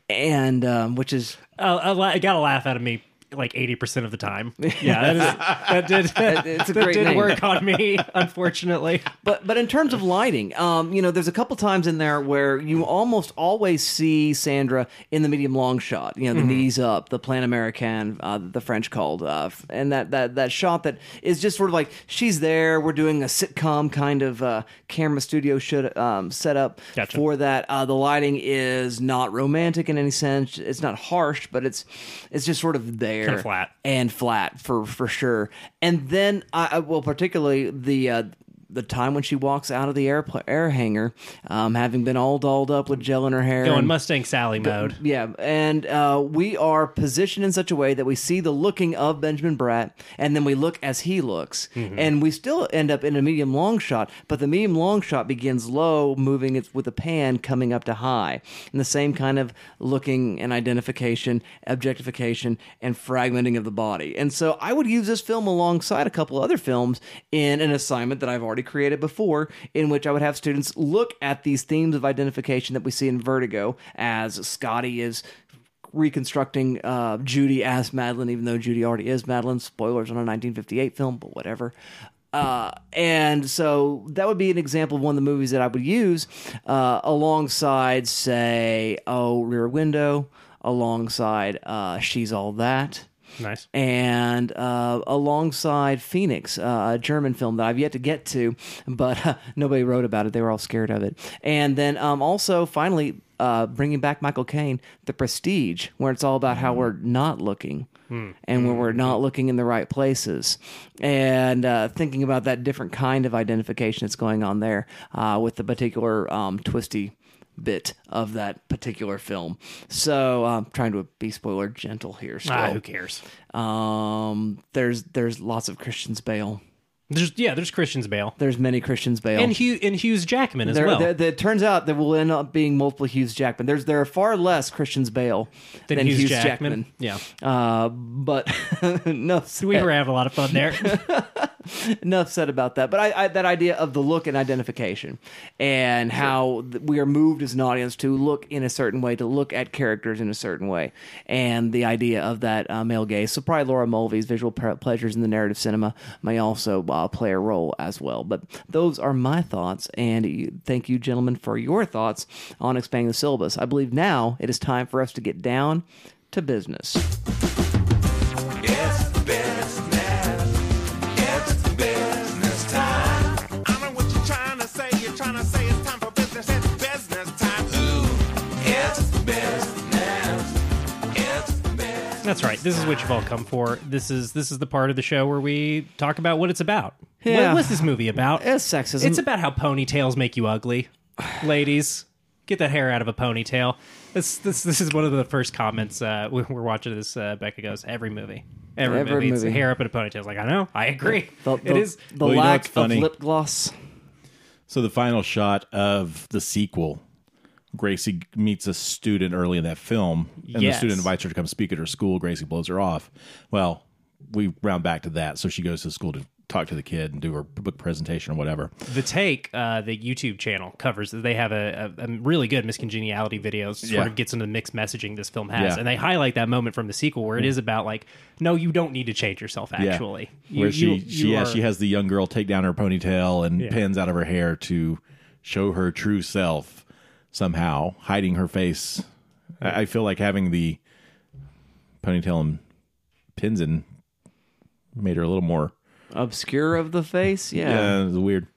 and um, which is Uh, I, la- got a laugh out of me like eighty percent of the time. [laughs] Yeah, that, is, that did [laughs] It's a that great did name. work on me, unfortunately. [laughs] But but in terms of lighting, um, you know, there's a couple times in there where you almost always see Sandra in the medium long shot. You know, the knees up, the plan américain, uh, the French called, uh, and that that that shot that is just sort of like she's there. We're doing a sitcom kind of uh, camera studio should um, setup Gotcha. for that. Uh, the lighting is not romantic in any sense. It's not harsh, but it's it's just sort of there, Kinda flat. and flat for for sure. And then I, I well, particularly the. Uh, the time when she walks out of the air air hangar, um, having been all dolled up with gel in her hair, Going and- Mustang Sally mode. yeah, and uh, we are positioned in such a way that we see the looking of Benjamin Bratt, and then we look as he looks, and we still end up in a medium long shot. But the medium long shot begins low, moving it with a pan coming up to high, and the same kind of looking and identification, objectification, and fragmenting of the body. And so I would use this film alongside a couple other films in an assignment that I've already created before, in which I would have students look at these themes of identification that we see in Vertigo as Scotty is reconstructing uh, Judy as Madeline, even though Judy already is Madeline. Spoilers on a 1958 film, but whatever. Uh, and so that would be an example of one of the movies that I would use uh, alongside, say, Oh, Rear Window, alongside uh, She's All That Nice. and uh, alongside Phoenix, uh, a German film that I've yet to get to, but uh, nobody wrote about it. They were all scared of it. And then um, also, finally, uh, bringing back Michael Caine, The Prestige, where it's all about how we're not looking. And where we're not looking in the right places, and uh, thinking about that different kind of identification that's going on there uh, with the particular um, twisty bit of that particular film. So I'm trying to be spoiler gentle here. Still. Ah, who cares? Um, there's there's lots of Christians Bale. There's yeah, there's Christian's Bale There's many Christians Bale. and Hugh and Hughes Jackman as there, well. there- there- it turns out there will end up being multiple Hughes Jackman. There's there are far less Christians Bale than Hughes, Jackman. Yeah, Uh, but [laughs] no, we were having a lot of fun there. [laughs] enough said about that. But I, I, that idea of the look and identification, and how th- we are moved as an audience to look in a certain way, to look at characters in a certain way, and the idea of that uh, male gaze. So probably Laura Mulvey's visual pre- pleasures in the narrative cinema may also uh, play a role as well. But those are my thoughts, and thank you, gentlemen, for your thoughts on expanding the syllabus. I believe now it is time for us to get down to business. That's right. This is what you've all come for. This is this is the part of the show where we talk about what it's about. Yeah. What, what's this movie about? It's sexism. It's about how ponytails make you ugly. [sighs] Ladies, get that hair out of a ponytail. This this this is one of the first comments uh, [laughs] we we're watching this. Uh, Becca goes every movie, every, Every movie, it's movie. hair up in a ponytail. It's like I know, I agree. the, the, is. the Well, you know lack what's of funny? lip gloss. So the final shot of the sequel, Gracie meets a student early in that film, and Yes. the student invites her to come speak at her school. Gracie blows her off. Well, we round back to that, so she goes to school to, talk to the kid and do her book presentation or whatever. The Take, uh, the YouTube channel covers. They have a, a, a really good Miss Congeniality video. Sort Yeah. of gets into the mixed messaging this film has, Yeah. and they highlight that moment from the sequel where it is about like, no, you don't need to change yourself. Actually, You- where she you- she you yeah are- she has the young girl take down her ponytail and Yeah. pins out of her hair to show her true self somehow hiding her face. I, I feel like having the ponytail and pins in made her a little more Obscure of the face, yeah. yeah, it was weird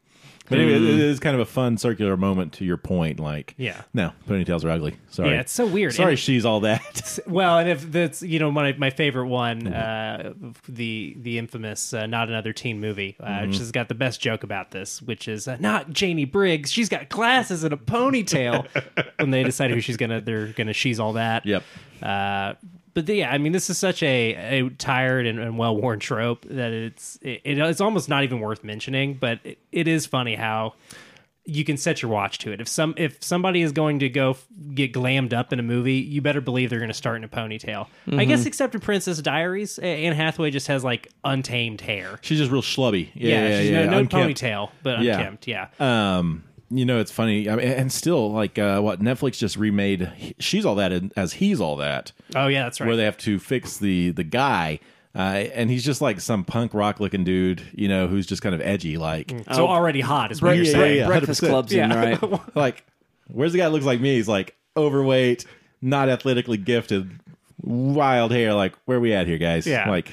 but anyway, it is kind of a fun circular moment to your point like Yeah. no ponytails are ugly sorry Yeah, it's so weird. sorry And- she's all that [laughs] Well, and if that's you know my my favorite one, uh, the the infamous uh, not another teen movie, uh, Mm-hmm. which has got the best joke about this, which is uh, not Janey Briggs. She's got glasses and a ponytail. [laughs] when they decide who she's gonna, they're gonna she's all that. Yep. Uh, but yeah, I mean, this is such a, a tired and, and well worn trope that it's it, it's almost not even worth mentioning. But it, it is funny how you can set your watch to it. If some if somebody is going to go f- get glammed up in a movie, you better believe they're going to start in a ponytail. I guess except in Princess Diaries, Anne Hathaway just has like untamed hair. she's just real schlubby yeah Yeah, yeah, she's yeah, no, no unkempt. ponytail, but unkempt. Yeah. Um, you know, it's funny, I mean, and still, like, uh, what Netflix just remade, she's all that in- as he's all that, oh yeah, that's right. where they have to fix the the guy, uh, and he's just like some punk rock looking dude, you know, who's just kind of edgy, like, so already hot is what Bre- you're yeah, saying. yeah. Breakfast 100%. clubs in, Yeah. right? [laughs] like, where's the guy that looks like me? He's like overweight, not athletically gifted, wild hair. Like, where we at here, guys? Yeah. like.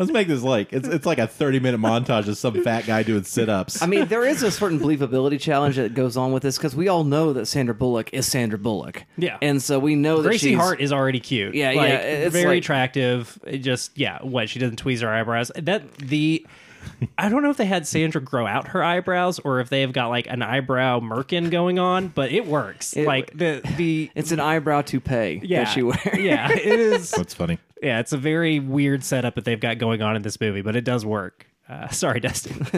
Let's make this like it's it's like a thirty minute montage of some fat guy doing sit ups. I mean, there is a certain believability challenge that goes on with this because we all know that Sandra Bullock is Sandra Bullock. Yeah. and so we know that Gracie she's, Hart is already cute. Yeah, like, yeah, it's very like- attractive. It just yeah, what she doesn't tweeze her eyebrows. That the I don't know if they had Sandra grow out her eyebrows or if they have got like an eyebrow merkin going on, but it works. It- like the the It's an eyebrow toupee yeah that she wears. [laughs] yeah it is That's funny. yeah it's a very weird setup that they've got going on in this movie, but it does work. Uh, [laughs] sorry, Dustin. [laughs]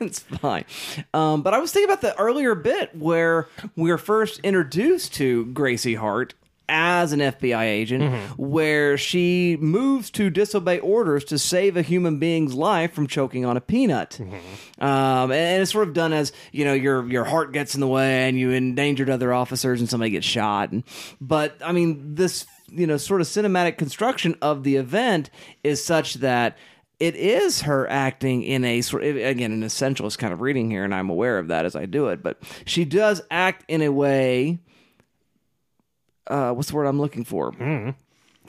it's fine. Um, but I was thinking about the earlier bit where we were first introduced to Gracie Hart as an FBI agent, Mm-hmm. where she moves to disobey orders to save a human being's life from choking on a peanut. Mm-hmm. Um, and it's sort of done as you know your your heart gets in the way and you endangered other officers and somebody gets shot. And, but I mean this you know sort of cinematic construction of the event is such that it is her acting in a sort again an essentialist kind of reading here, and I'm aware of that as I do it. But she does act in a way. Uh, what's the word I'm looking for?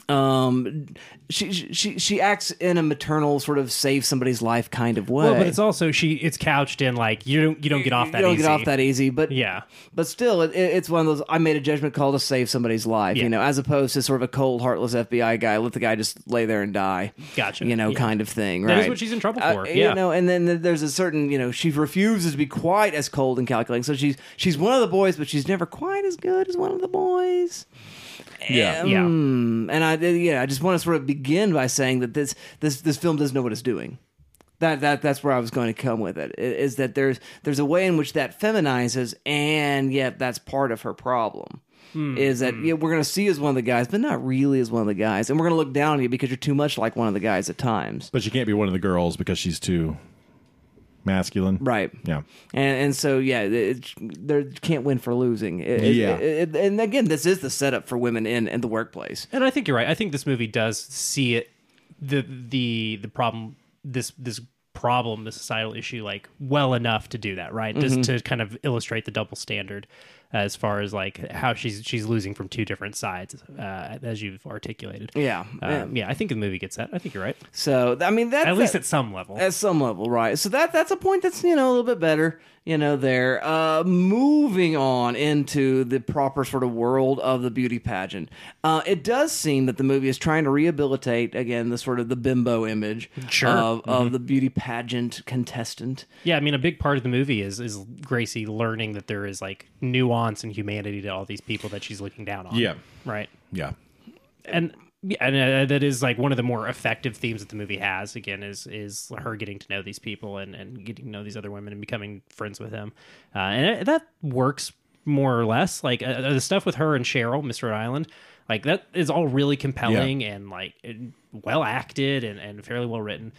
Um, she she she acts in a maternal sort of save somebody's life kind of way. well, but it's also she it's couched in like you don't you don't get off that you don't easy. get off that easy, but Yeah. but still, it, it- it's one of those. I made a judgment call to save somebody's life, Yeah. you know, as opposed to sort of a cold, heartless FBI guy. Let the guy just lay there and die. Gotcha. You know, Yeah. kind of thing. That Right. is what she's in trouble Uh, for. yeah. You know, and then there's a certain, you know, she refuses to be quite as cold and calculating. So she's she's one of the boys, but she's never quite as good as one of the boys. Yeah. Yeah. Mm, and I yeah, I just want to sort of begin by saying that this this this film doesn't know what it's doing. That that that's where I was going to come with it. Is that there's there's a way in which that feminizes, and yet that's part of her problem. Is that yeah, we're going to see you as one of the guys, but not really as one of the guys, and we're going to look down on you because you're too much like one of the guys at times. But she can't be one of the girls because she's too masculine. Right. Yeah. And and so yeah, it, there can't win for losing. It- it- Yeah. it- and again, this is the setup for women in in the workplace. And I think you're right. I think this movie does see it the the the problem this this problem the societal issue like well enough to do that right Mm-hmm. just to kind of illustrate the double standard as far as like how she's she's losing from two different sides uh, as you've articulated Yeah. um, yeah I think the movie gets that I think you're right So I mean, that's at least that- at some level at some level, right? So that that's a point that's you know a little bit better, you know. There, uh, moving on into the proper sort of world of the beauty pageant, uh, it does seem that the movie is trying to rehabilitate again the sort of the bimbo image Sure. of of the beauty pageant contestant. Yeah, I mean, a big part of the movie is is Gracie learning that there is like nuance and humanity to all these people that she's looking down on. Yeah. right. Yeah. and and uh, that is like one of the more effective themes that the movie has. Again, is is her getting to know these people and and getting to know these other women and becoming friends with him, uh, and it, that works more or less. Like uh, the stuff with her and Cheryl, Mister Rhode Island, like that is all really compelling and like well acted and and fairly well written.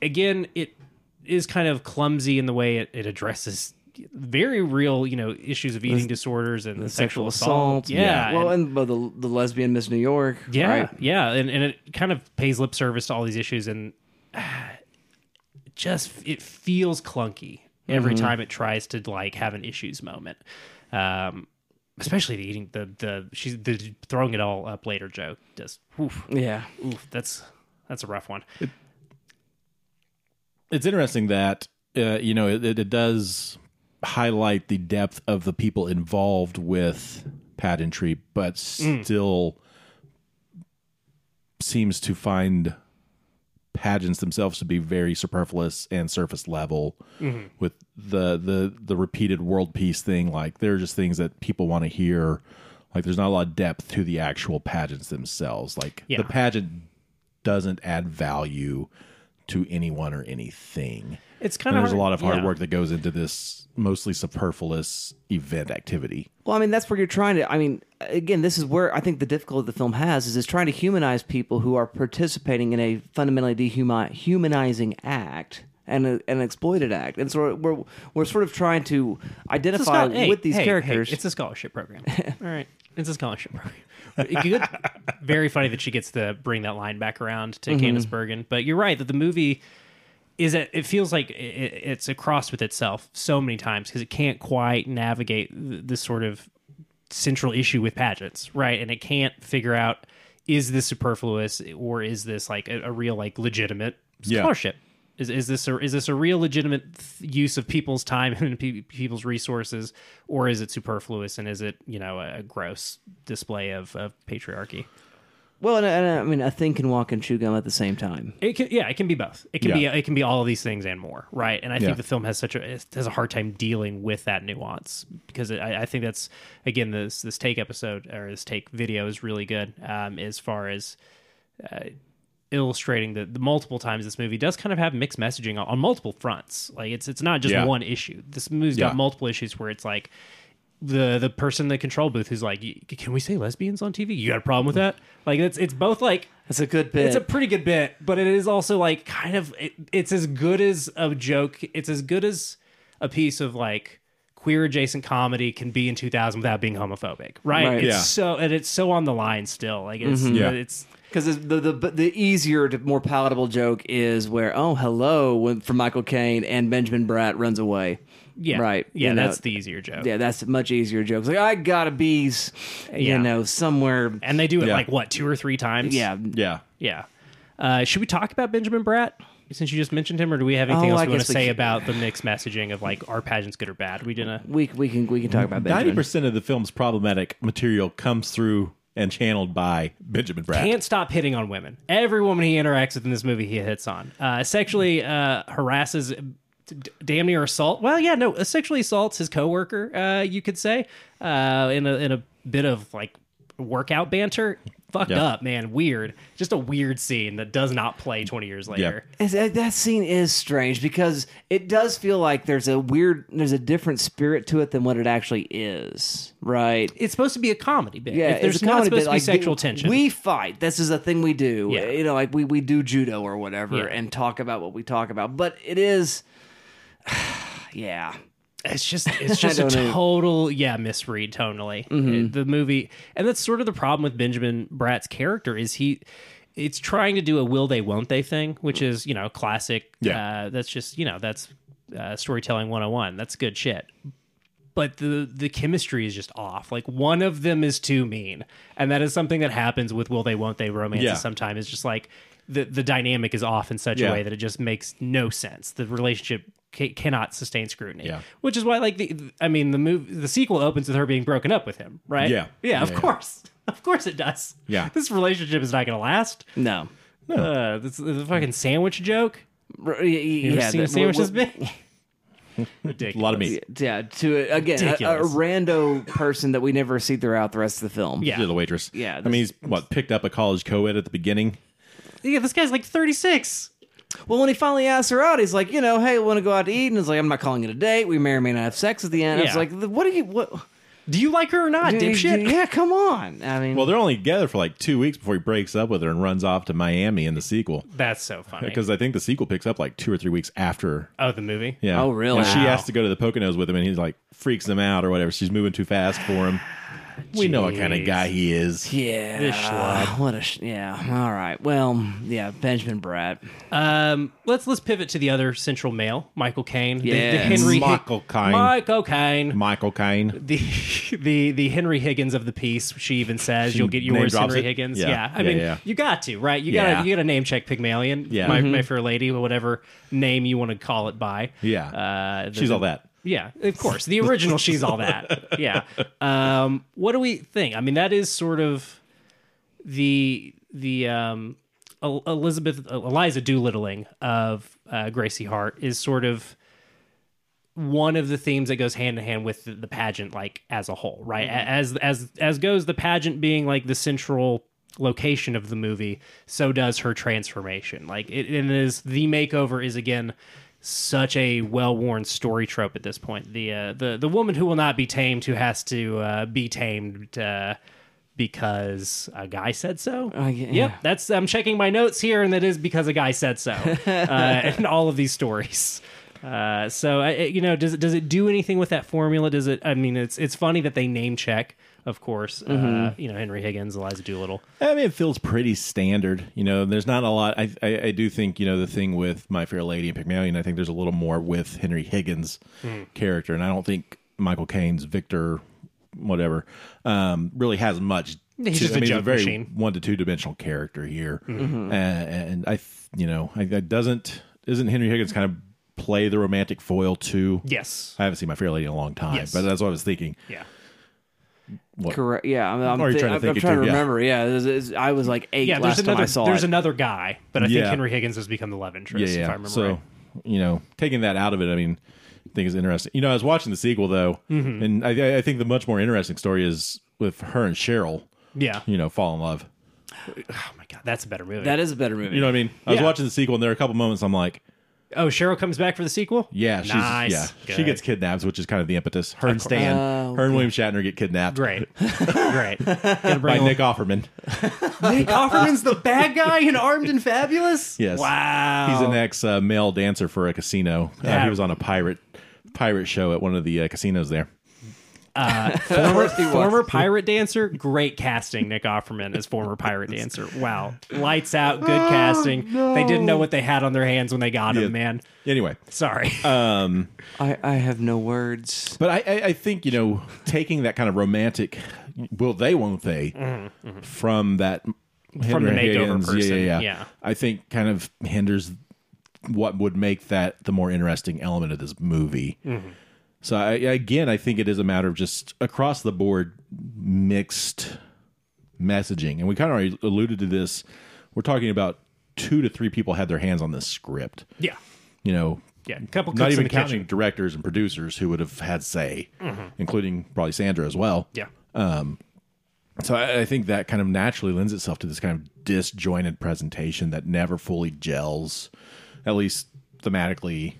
Again, it is kind of clumsy in the way it, it addresses very real, you know, issues of eating disorders and sexual, assault. Yeah. Well, and- and the the lesbian Miss New York. yeah, Right? yeah, and, and it kind of pays lip service to all these issues, and ah, [sighs] just it feels clunky every Mm-hmm. time it tries to like have an issues moment. Um, especially the eating the the she's the throwing it all up later joke. Just oof, Yeah. oof, that's that's a rough one. it's interesting that uh, you know it, it does highlight the depth of the people involved with pageantry, but mm. still seems to find pageants themselves to be very superfluous and surface level mm-hmm. with the the the repeated world peace thing. Like they're just things that people want to hear. Like there's not a lot of depth to the actual pageants themselves. Like Yeah. the pageant doesn't add value to anyone or anything It's kind of there's a lot of hard yeah. work that goes into this mostly superfluous event activity Well, I mean, that's where you're trying to. I mean, again, this is where I think the difficulty the film has is it's trying to humanize people who are participating in a fundamentally dehumanizing act and a, an exploited act, and so we're we're sort of trying to It's a identify schol- hey, with these hey, characters. hey, it's a scholarship program. [laughs] All right, it's a scholarship program. It could- very funny that she gets to bring that line back around to Mm-hmm. Candice Bergen. But you're right that the movie is it, it feels like it, it's a cross with itself so many times because it can't quite navigate th- this sort of central issue with pageants, right? And it can't figure out is this superfluous or is this like a, a real like legitimate Yeah. scholarship? Is, is this a, is this a real legitimate th- use of people's time [laughs] and pe- people's resources, or is it superfluous and is it you know a gross display of, of patriarchy? Well, and, and I mean, a thing can walk and chew gum at the same time. It can, yeah, it can be both. It can Yeah. be it can be all of these things and more, right? And I Yeah. think the film has such a it has a hard time dealing with that nuance because I, I think that's again this this take episode or this take video is really good um, as far as uh, illustrating that the multiple times this movie does kind of have mixed messaging on, on multiple fronts. Like it's it's not just Yeah. one issue. This movie's Yeah. got multiple issues where it's like the the person in the control booth who's like, "Can we say lesbians on TV? You got a problem with that?" Like it's it's both like That's a good bit. it's a pretty good bit, but it is also like kind of it, it's as good as a joke. It's as good as a piece of like queer adjacent comedy can be in 2000 without being homophobic, right? Right. It's Yeah. so and it's so on the line still. Like it's mm-hmm. Yeah. it's Because the, the the easier, to, more palatable joke is where oh hello when from Michael Caine and Benjamin Bratt runs away. Yeah, Right. Yeah, You know, that's the easier joke. Yeah, that's a much easier joke. It's like I gotta be, s- you Yeah. know, somewhere. And they do it Yeah. like what two or three times. Yeah, yeah yeah. Uh, should we talk about Benjamin Bratt? Since you just mentioned him, or do we have anything Oh, else I we want guess to we say can- about the mixed messaging of like are pageants good or bad? We didn't. we we can we can talk about ninety Benjamin. percent of the film's problematic material comes through and channeled by Benjamin Bratt. can't stop hitting on women. Every woman he interacts with in this movie, he hits on. Uh, sexually uh, harasses, d- damn near assault. Well, yeah, no, uh, sexually assaults his coworker. Uh, you could say uh, in a in a bit of like workout banter. Fucked Yeah. up, man. Weird. Just a weird scene that does not play twenty years later. Is that, that scene is strange because it does feel like there's a weird, there's a different spirit to it than what it actually is, right? It's supposed to be a comedy bit. Yeah, if there's it's not supposed bit, to be like, sexual we- tension. We fight. This is a thing we do. Yeah. You know, like we we do judo or whatever Yeah. and talk about what we talk about. But it is, [sighs] yeah. it's just [laughs] it's just a don't know. Mm-hmm. total yeah misread tonally Uh, the movie and that's sort of the problem with benjamin bratt's character is he it's trying to do a will they won't they thing which is you know classic Yeah. uh, that's just you know that's uh, storytelling 101 that's good shit but the the chemistry is just off like one of them is too mean and that is something that happens with will they won't they romances Yeah. sometimes it's just like the the dynamic is off in such Yeah. a way that it just makes no sense the relationship ca- cannot sustain scrutiny Yeah. which is why like the i mean the move the sequel opens with her being broken up with him right Yeah. yeah, of Yeah, yeah. course [laughs] of course it does Yeah. this relationship is not gonna last No. uh this the fucking sandwich joke R- y- y- you ever yeah, seen that- sandwiches we're- big ridiculous a lot of meat. Yeah, to again a, a rando person that we never see throughout the rest of the film. Yeah. Yeah, the waitress. Yeah, I mean, he's what picked up a college co-ed at the beginning. yeah this guy's like 36 Well, when he finally asks her out, he's like, you know, hey, want to go out to eat? And it's like, I'm not calling it a date. We may or may not have sex at the end. It's Yeah. like, what are you? What? Do you like her or not, dipshit? Yeah, come on. I mean, Well, they're only together for like two weeks before he breaks up with her and runs off to Miami in the sequel. That's so funny. Because I think the sequel picks up like two or three weeks after. oh, the movie. Yeah. Oh, really? And she Wow. has to go to the Poconos with him, and he's like freaks him out or whatever. She's moving too fast for him. We know what kind of guy he is. yeah. This schlub. [sighs] What a sh- yeah. All right. Well, yeah, Benjamin Bratt. Um, let's let's pivot to the other central male, Michael Caine. The- the, Yes. Henry Hi- Michael Caine. Michael Caine. Michael Caine. the the the Henry Higgins of the piece. She even says She you'll get name yours, drops Henry it? Higgins. Yeah. Yeah, I Yeah, mean yeah. you got to right. You Yeah. gotta you gotta name check Pygmalion. Yeah. my, Mhm. my fair lady, whatever name you want to call it by. Yeah. uh, the- She's all that. Yeah, of course. The original She's All That. Yeah. Um, what do we think? I mean, that is sort of the the um, Elizabeth Eliza Doolittling of uh, Gracie Hart is sort of one of the themes that goes hand in hand with the, the pageant, like as a whole, right? A- As as as goes the pageant being like the central location of the movie, so does her transformation. Like it, it is the makeover is again such a well-worn story trope at this point. The uh, the the woman who will not be tamed, who has to uh, be tamed. Uh, because a guy said so. Uh, yeah. Yep, that's I'm checking my notes here, and that is because a guy said so. uh, [laughs] in all of these stories. Uh, so it- you know, does it does it do anything with that formula? Does it? I mean, it's it's funny that they name check, of course. Uh, you know, Henry Higgins, Eliza Doolittle. I mean, it feels pretty standard. You know, there's not a lot. I, I, I do think, you know, the thing with My Fair Lady and Pygmalion, I think there's a little more with Henry Higgins' character. And I don't think Michael Caine's Victor, whatever, um, really has much. He's to- just I a mean, joke very machine. one to two dimensional character here. Uh, and I, you know, I, I doesn't, isn't Henry Higgins kind of play the romantic foil too? Yes. I haven't seen My Fair Lady in a long time, Yes. but that's what I was thinking. Yeah. What? Correct. Yeah. I'm, I'm, Or you're thi- trying to I'm, think I'm it trying too, to yeah. remember. Yeah. it was- it was- I was like eight Yeah. last There's time another. I saw There's it. another guy, but I think Yeah. Henry Higgins has become the love interest. yeah, If I yeah. remember so, right. you know, taking that out of it, I mean, I think is interesting. You know, I was watching the sequel though, Mm-hmm. and I, I think the much more interesting story is with her and Cheryl. Yeah. You know, fall in love. Oh my god, that's a better movie. that is a better movie. You know what I mean? I was Yeah. watching the sequel, and there are a couple moments I'm like, oh, Cheryl comes back for the sequel. yeah, she's nice. yeah, she Good. gets kidnapped, which is kind of the impetus. Her and Stan, Oh, her and William Shatner get kidnapped Great. [laughs] Great. Gotta by bring Nick Offerman. [laughs] Nick Offerman's the bad guy in Armed and Fabulous. Yes, Wow. He's an ex uh, male dancer for a casino. Uh, Yeah. he was on a pirate pirate show at one of the uh, casinos there. [laughs] former, former pirate dancer. Great casting, Nick Offerman as former pirate dancer. Wow, lights out, good casting. They didn't know what they had on their hands when they got Yeah. him. Man, Anyway, sorry. Uh, I, I have no words. But I, I, I think you know taking that kind of romantic, will they, won't they, from that Mm-hmm, From the Henry makeover Higgins, person, yeah, yeah, yeah. I think kind of hinders what would make that the more interesting element of this movie. Mm-hmm. So I, again, I think it is a matter of just across the board mixed messaging, and we kind of already alluded to this. We're talking about two to three people had their hands on this script. yeah, You know, yeah. A couple not even counting kitchen. Mm-hmm. directors and producers who would have had say, including probably Sandra as well. Yeah, Um, So I, I think that kind of naturally lends itself to this kind of disjointed presentation that never fully gels, at least thematically,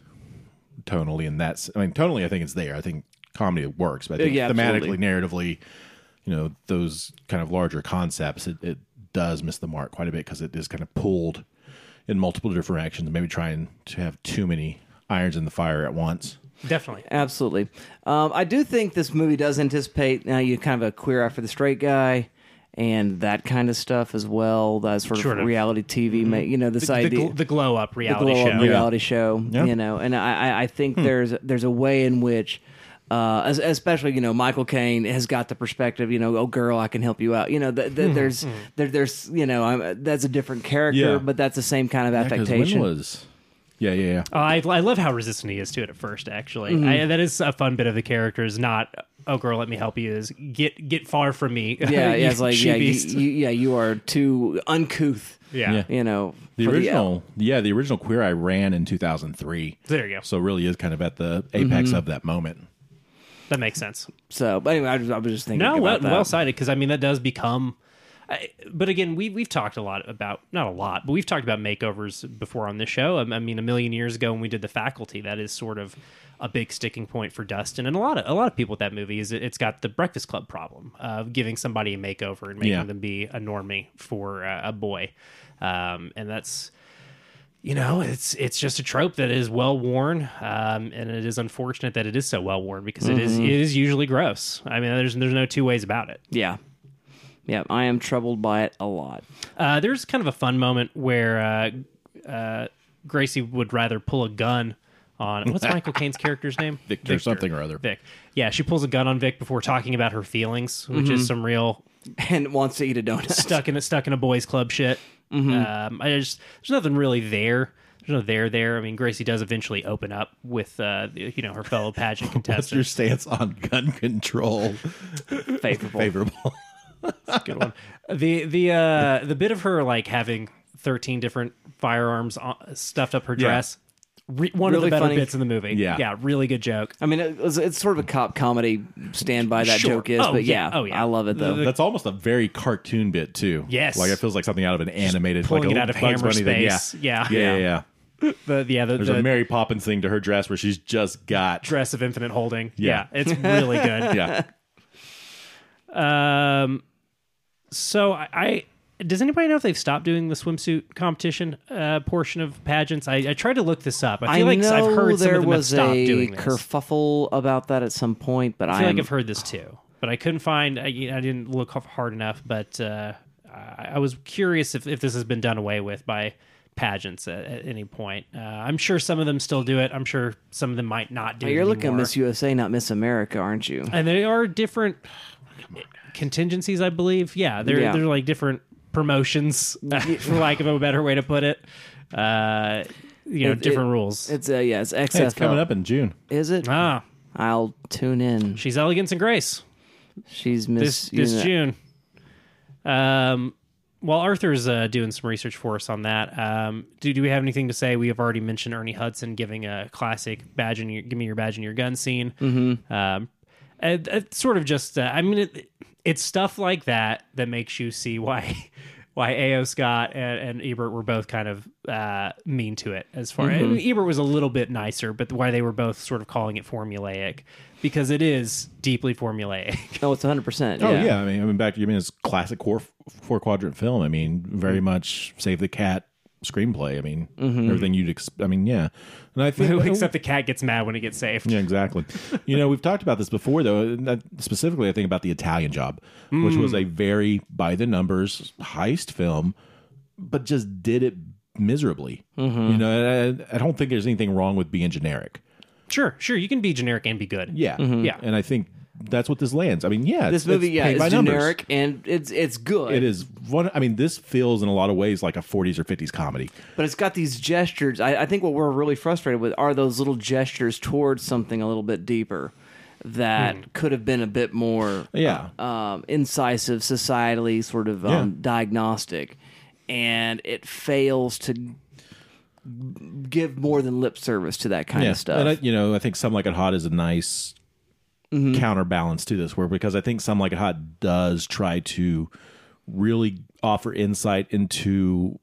tonally, and that's. I mean, tonally, I think it's there. I think comedy works, but I think Yeah, thematically, absolutely. narratively, you know, those kind of larger concepts, it, it does miss the mark quite a bit because it is kind of pulled in multiple different directions, maybe trying to have too many irons in the fire at once. definitely. Absolutely. Um, I do think this movie does anticipate now you kind of a queer eye for the straight guy and that kind of stuff as well. That sort Sort of of. reality TV, ma- mm-hmm. you know, this The, idea. gl- the glow up the reality glow up show. reality show, Yeah. you know, and I, I- I think hmm. there's there's a way in which, uh, especially you know, Michael Caine has got the perspective, you know, oh girl, I can help you out, you know, th- th- hmm. there's hmm. there, there's you know, I'm, that's a different character, Yeah. but that's the same kind of Yeah, 'cause affectation. when was? Yeah, yeah, yeah. Oh, I, I love how resistant he is to it at first. Actually, Mm-hmm. I, that is a fun bit of the character. Is not oh girl, let me help you. Is get get far from me. [laughs] yeah, yeah, it's like yeah, you, you, yeah, you are too uncouth, yeah. Yeah. you know. The for original, yeah, the original Queer Eye ran in 2003. There you go. So it really is kind of at the apex Mm-hmm. of that moment. That makes sense. So, but anyway, I, was- I was just thinking. No, about well, that. well cited because I mean that does become. I, but again, we we've talked a lot about not a lot, but we've talked about makeovers before on this show. I, I mean, a million years ago when we did the faculty, that is sort of a big sticking point for Dustin and a lot of a lot of people with that movie is it, it's got the Breakfast Club problem of giving somebody a makeover and making Yeah. them be a normie for uh, a boy, um, and that's you know it's it's just a trope that is well worn um, and it is unfortunate that it is so well worn because it is Mm-hmm. it is usually gross i mean there's there's no two ways about it Yeah. Yeah, I am troubled by it a lot. uh, there's kind of a fun moment where uh, uh, gracie would rather pull a gun on what's michael caine's [laughs] character's name Victor something or other. vic yeah she pulls a gun on vic before talking about her feelings which Mm-hmm. is some real And wants to eat a donut. stuck in a stuck in a boys club shit. Mm-hmm. Um, I just there's nothing really there. There's no there there. I mean, Gracie does eventually open up with uh, you know her fellow pageant [laughs] What's your stance on gun control? Favorable. Favorable. Good one. The the uh, the bit of her like having 13 different firearms on, stuffed up her Yeah. dress. Re- one of the better funny. bits in the movie. Yeah. yeah, really good joke. I mean, it was, it's sort of a cop comedy stand by that Sure. joke is, Oh, but yeah. yeah, Oh, yeah. I love it though. That's almost a very cartoon bit too. Yes. like it feels like something out of an animated, pulling like it a out of Bugs Hammer Bunny thing. space. Yeah. Yeah, yeah, yeah. yeah. The, yeah, the, There's the a Mary Poppins thing to her dress where she's just got. dress of infinite holding. Yeah. yeah it's really good. [laughs] Yeah, Um, so I, I does anybody know if they've stopped doing the swimsuit competition uh, portion of pageants? I, I tried to look this up. I feel like know I've heard some there of them have was stopped a doing this. kerfuffle about that at some point, but I I, feel am, like I've heard this too, but I couldn't find. I, I didn't look hard enough, but uh, I, I was curious if, if this has been done away with by pageants at, at any point. Uh, I'm sure some of them still do it. I'm sure some of them might not do. Oh, it you're looking at. Miss USA, not Miss America, aren't you? and they are different contingencies, I believe. Yeah, they're Yeah. they're like different promotions, [laughs] for lack of a better way to put it. Uh, you know, It- different it- rules. It's uh, yeah, it's Hey, it's coming up in June. Is it? ah, I'll tune in. she's elegance and grace She's this Miss this Uni- June. Um, while Arthur's uh, doing some research for us on that, um, do do we have anything to say? We have already mentioned Ernie Hudson giving a classic badge in your give me your badge in your gun scene. Mm-hmm. Um, and it's sort of just uh, I mean it, it's stuff like that that makes you see why [laughs] why A.O. Scott and, and Ebert were both kind of uh, mean to it as far I mean, Ebert was a little bit nicer, but why they were both sort of calling it formulaic because it is deeply formulaic. [laughs] Oh, it's 100. percent Oh yeah, I mean, I mean, back. I mean, it's classic four four quadrant film. I mean, very much Save the Cat screenplay. I mean, mm-hmm. everything you'd. Ex- I mean, yeah, and I [laughs] think Except the cat gets mad when it gets saved. Yeah, exactly. you know, we've talked about this before, though. Specifically, I think about the Italian Job, which was a mm. very by the numbers heist film, but just did it miserably. Mm-hmm. You know, I, I don't think there's anything wrong with being generic. Sure, sure. You can be generic and be good. Yeah, mm-hmm. Yeah. and I think that's what this lands. I mean, yeah, This it's- movie, it's yeah, paid is by numbers. generic and it's it's good. It is one. I mean, this feels in a lot of ways like a 40s or 50s comedy. but it's got these gestures. I, I think what we're really frustrated with are those little gestures towards something a little bit deeper that could have been a bit more Yeah. um, incisive, societally sort of um, Yeah. diagnostic, and it fails to give more than lip service to that kind of stuff. And I, you know, I think Some Like It Hot is a nice Mm-hmm. counterbalance to this, where because I think Some Like It Hot does try to really offer insight into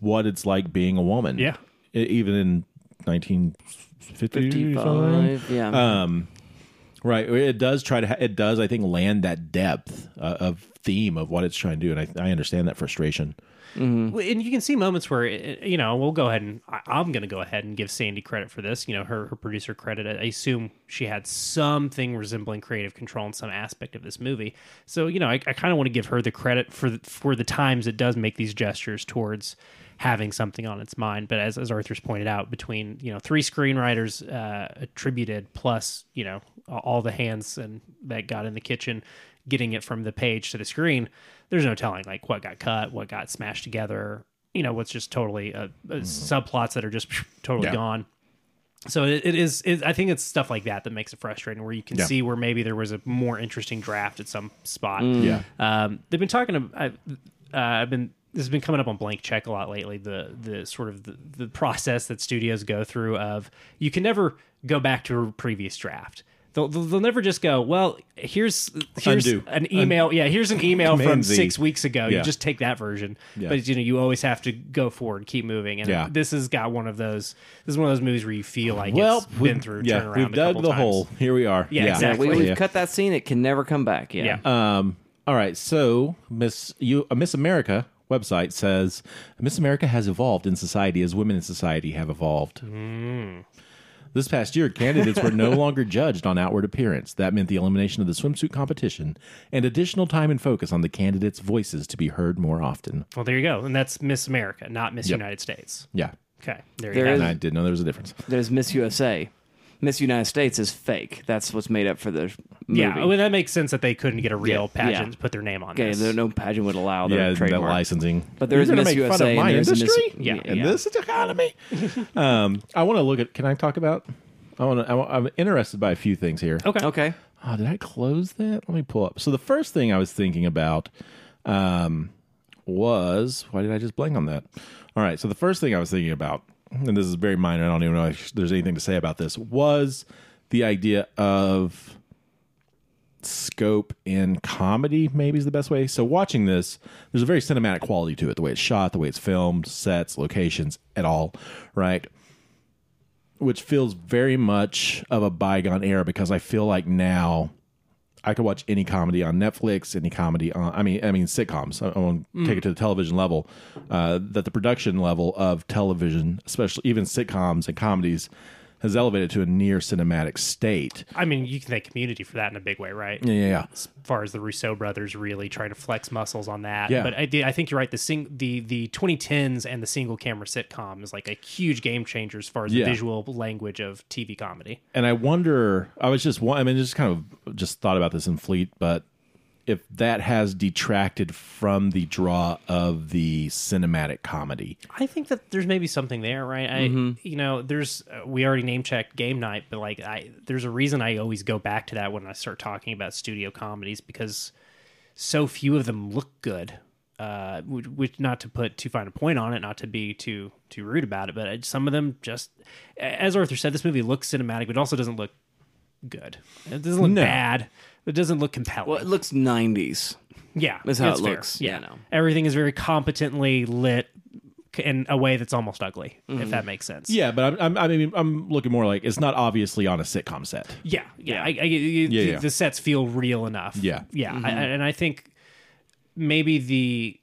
what it's like being a woman. Yeah. Even in 1955. Fifty-five, yeah. Um, right. It does try to. Ha- it does. I think land that depth uh, of theme of what it's trying to do, and I, I understand that frustration. Well, And you can see moments where, you know, we'll go ahead and I'm going to go ahead and give Sandy credit for this. You know, her, her producer credit. I assume she had something resembling creative control in some aspect of this movie. So, you know, I, I kind of want to give her the credit for the, for the times it does make these gestures towards having something on its mind. But as, as Arthur's pointed out, between, you know, three screenwriters uh, attributed plus, you know, all the hands and that got in the kitchen getting it from the page to the screen, there's no telling like what got cut, what got smashed together. You know, what's just totally uh, uh, subplots that are just [laughs] totally Yeah. gone. So it, it is. It, I think it's stuff like that that makes it frustrating, where you can Yeah. see where maybe there was a more interesting draft at some spot. Yeah. Um, they've been talking. ab- I've, uh, I've been. This has been coming up on Blank Check a lot lately. The the sort of the, the process that studios go through of you can never go back to a previous draft. They'll, they'll, they'll never just go. Well, here's here's Undo. an email. yeah, here's an email from Z. six weeks ago. Yeah. You just take that version. Yeah. But you know, you always have to go forward, keep moving. And Yeah. this has got one of those. This is one of those movies where you feel like Well, it's we've- been through yeah, turnaround. we've a dug the times. hole. Here we are. Yeah, Yeah, exactly. we, we've Yeah. cut that scene. It can never come back. Yeah. Yeah. Um, all right, so Miss you uh, Miss America website says Miss America has evolved in society as women in society have evolved. This past year, candidates were no [laughs] longer judged on outward appearance. That meant the elimination of the swimsuit competition and additional time and focus on the candidates' voices to be heard more often. Well, there you go. And that's Miss America, not Miss Yep. United States. Yeah, Okay, there, There you and. I didn't know there was a difference. There's Miss USA. Miss United States is fake. That's what's made up for the movie. Yeah, well, that makes sense that they couldn't get a real Yeah, pageant yeah. to put their name on. okay, this. there, no pageant would allow their yeah, that trademark. licensing. But there You're is gonna Miss make fun USA of my and there's a Miss- industry Yeah, in yeah. this economy. [laughs] um, I want to look at. Can I talk about? I want to. I'm interested by a few things here. Okay. Okay. Oh, did I close that? Let me pull up. So the first thing I was thinking about um, was why did I just blank on that? All right. So the first thing I was thinking about, and this is very minor. I don't even know if there's anything to say about this. Was the idea of scope in comedy maybe is the best way so watching this there's a very cinematic quality to it the way it's shot the way it's filmed sets locations at all right which feels very much of a bygone era because I feel like now I could watch any comedy on Netflix, any comedy on I mean I mean sitcoms. I, I won't take it to the television level. Uh, that the production level of television, especially even sitcoms and comedies, has elevated to a near cinematic state. I mean, you can thank Community for that in a big way, right? Yeah, yeah, yeah. As far as the Russo brothers really trying to flex muscles on that. Yeah. But I, I think you're right. The sing, the the 2010s and the single camera sitcom is like a huge game changer as far as Yeah. the visual language of TV comedy. and I wonder. I was just, I mean, just kind of just thought about this in Fleet, but if that has detracted from the draw of the cinematic comedy. I think that there's maybe something there, right? I, you know, there's uh, we already name checked Game Night, but like, I there's a reason I always go back to that when I start talking about studio comedies because so few of them look good. Uh, which, which not to put too fine a point on it, not to be too too rude about it, but uh, some of them just, as Arthur said, this movie looks cinematic, but it also doesn't look good. It doesn't look No. bad. It doesn't look compelling. Well, it looks 90s. Yeah, That's how it fair. looks, Yeah, you know. everything is very competently lit in a way that's almost ugly, if mm-hmm. that makes sense. Yeah, but I'm, I'm, I mean, I'm looking more like it's not obviously on a sitcom set. yeah, yeah. I, I, you- Yeah, the, yeah. the sets feel real enough. Yeah. yeah, I, I- and I think maybe the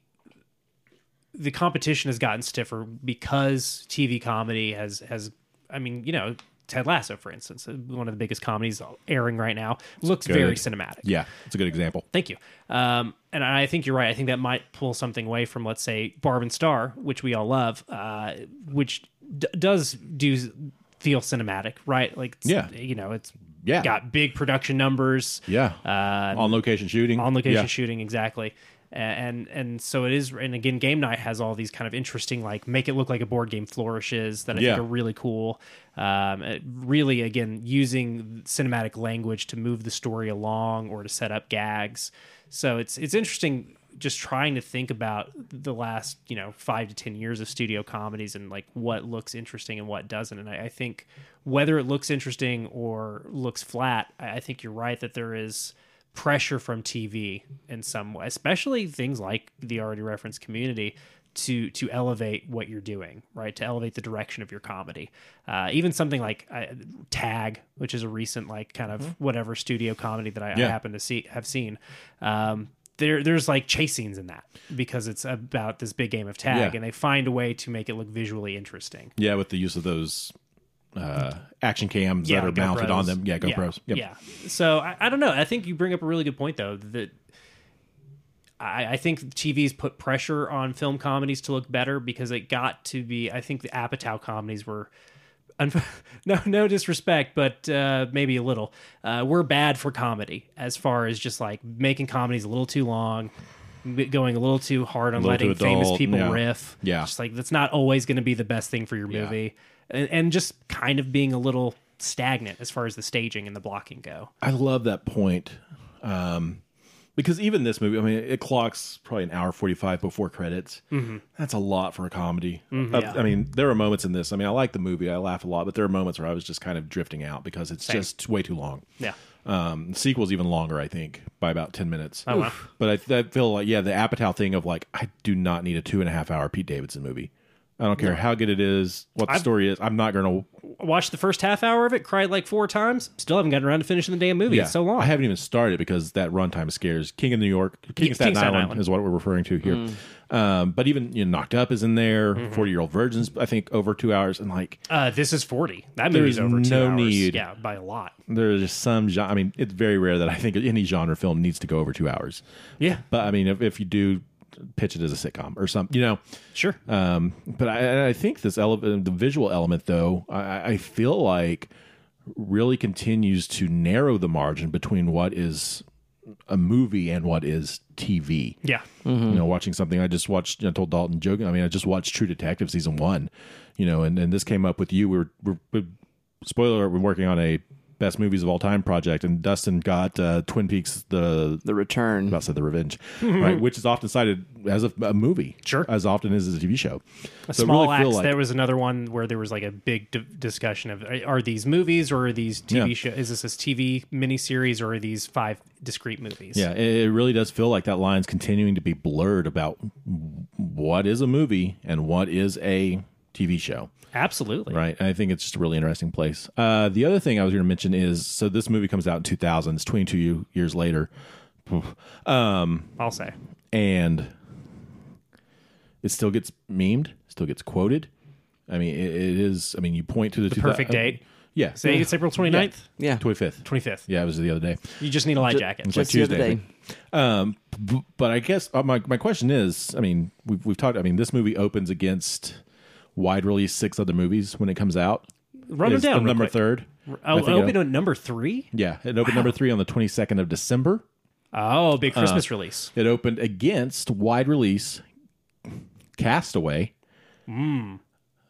the competition has gotten stiffer because TV comedy has has. I mean, you know. Ted Lasso, for instance, uh, one of the biggest comedies airing right now, looks very cinematic. Yeah, it's a good example. Thank you. Um, and I think you're right. I think that might pull something away from, let's say, Barb and Star, which we all love, uh, which d- does do feel cinematic, right? Like, Yeah. you know, it's Yeah. got big production numbers, Yeah, uh, on location shooting. on location Yeah. shooting, exactly. And and so it is. And again, game night has all these kind of interesting, like make it look like a board game flourishes that I Yeah. think are really cool. Um, really, again, using cinematic language to move the story along or to set up gags. So it's it's interesting just trying to think about the last you know five to ten years of studio comedies and like what looks interesting and what doesn't. And I, I think whether it looks interesting or looks flat, I, I think you're right that there is pressure from TV in some way, especially things like the already referenced community to to elevate what you're doing, right? To elevate the direction of your comedy. Uh, even something like uh, Tag, which is a recent like kind of whatever studio comedy that I, I happen to see have seen. Um, there, there's like chase scenes in that because it's about this big game of tag, Yeah. and they find a way to make it look visually interesting. Yeah, with the use of those uh, action cams yeah, that are mounted on them. Yeah, GoPros. Yeah, Yep. yeah. So I, I don't know. I think you bring up a really good point though. That I, I think TV's put pressure on film comedies to look better because it got to be. I think the Apatow comedies were. [laughs] No, no disrespect, but uh, maybe a little. Uh, we're bad for comedy as far as just like making comedies a little too long, going a little too hard on letting famous people yeah. riff. Yeah. just like that's not always going to be the best thing for your Yeah. And, and just kind of being a little stagnant as far as the staging and the blocking go. I love that point. Um, because even this movie, I mean, it clocks probably an hour forty five before credits. Mm-hmm. That's a lot for a comedy. Uh, I mean, there are moments in this. I mean, I like the movie. I laugh a lot, but there are moments where I was just kind of drifting out because it's just way too long. Yeah. Um, the sequel's even longer, I think, by about ten minutes. Oh, wow. But I, I feel like yeah, the Apatow thing of like I do not need a two and a half hour Pete Davidson movie. I don't care how good it is, what the I've- story is. I'm not going to. Watched the first half hour of it, cried like four times. Still haven't gotten around to finishing the damn movie. It's so long. I haven't even started because that runtime scares King of New York, King, of Staten, Island, is what we're referring to here. Um, but even you know, Knocked Up is in there. Mm-hmm. 40 Year Old Virgins, I think, over two hours, and like Uh, this is forty. That movie's is over two no hours. need. Yeah, by a lot. there's just some. gen- I mean, it's very rare that I think any genre film needs to go over two hours. Yeah, But I mean, if, if you do pitch it as a sitcom or something, you know. sure. Um, but I, I think this ele- the visual element, though, I, I feel like really continues to narrow the margin between what is a movie and what is TV. yeah, You know, watching something I just watched. I told Dalton joking. I mean, I just watched True Detective season one. You know, and, and this came up with you. We were, we're, we spoiler: we're working on a best movies of all time project, and Dustin got uh, Twin Peaks the The Return. about said the revenge right [laughs] which is often cited as a, a movie Sure. as often as a tv show a So small really feel axe. like- there was another one where there was like a big d- discussion of are- are these movies or are these TV Yeah. show? Is this a TV miniseries or are these five discrete movies? yeah it, it really does feel like that line's continuing to be blurred about what is a movie and what is a tv show absolutely. right and i think it's just a really interesting place uh, the other thing i was going to mention is so this movie comes out in 2000 it's 22 years later [sighs] I'll say. and it still gets memed still gets quoted i mean it, it is i mean you point to the, The perfect date. yeah Say it's April 29th, Yeah. 25th 25th. yeah it was the other day You just need a light jacket. It's like Just the other Tuesday. Day. Um, but I guess uh, my my question is, I mean, we've we've talked. I mean, this movie opens against wide release six other movies when it comes out. Run them down. number quick. third. Oh, it opened op- at number three. yeah, it opened number three on the twenty second of December. Oh, big Uh, Christmas release. It opened against wide release Castaway, Hmm.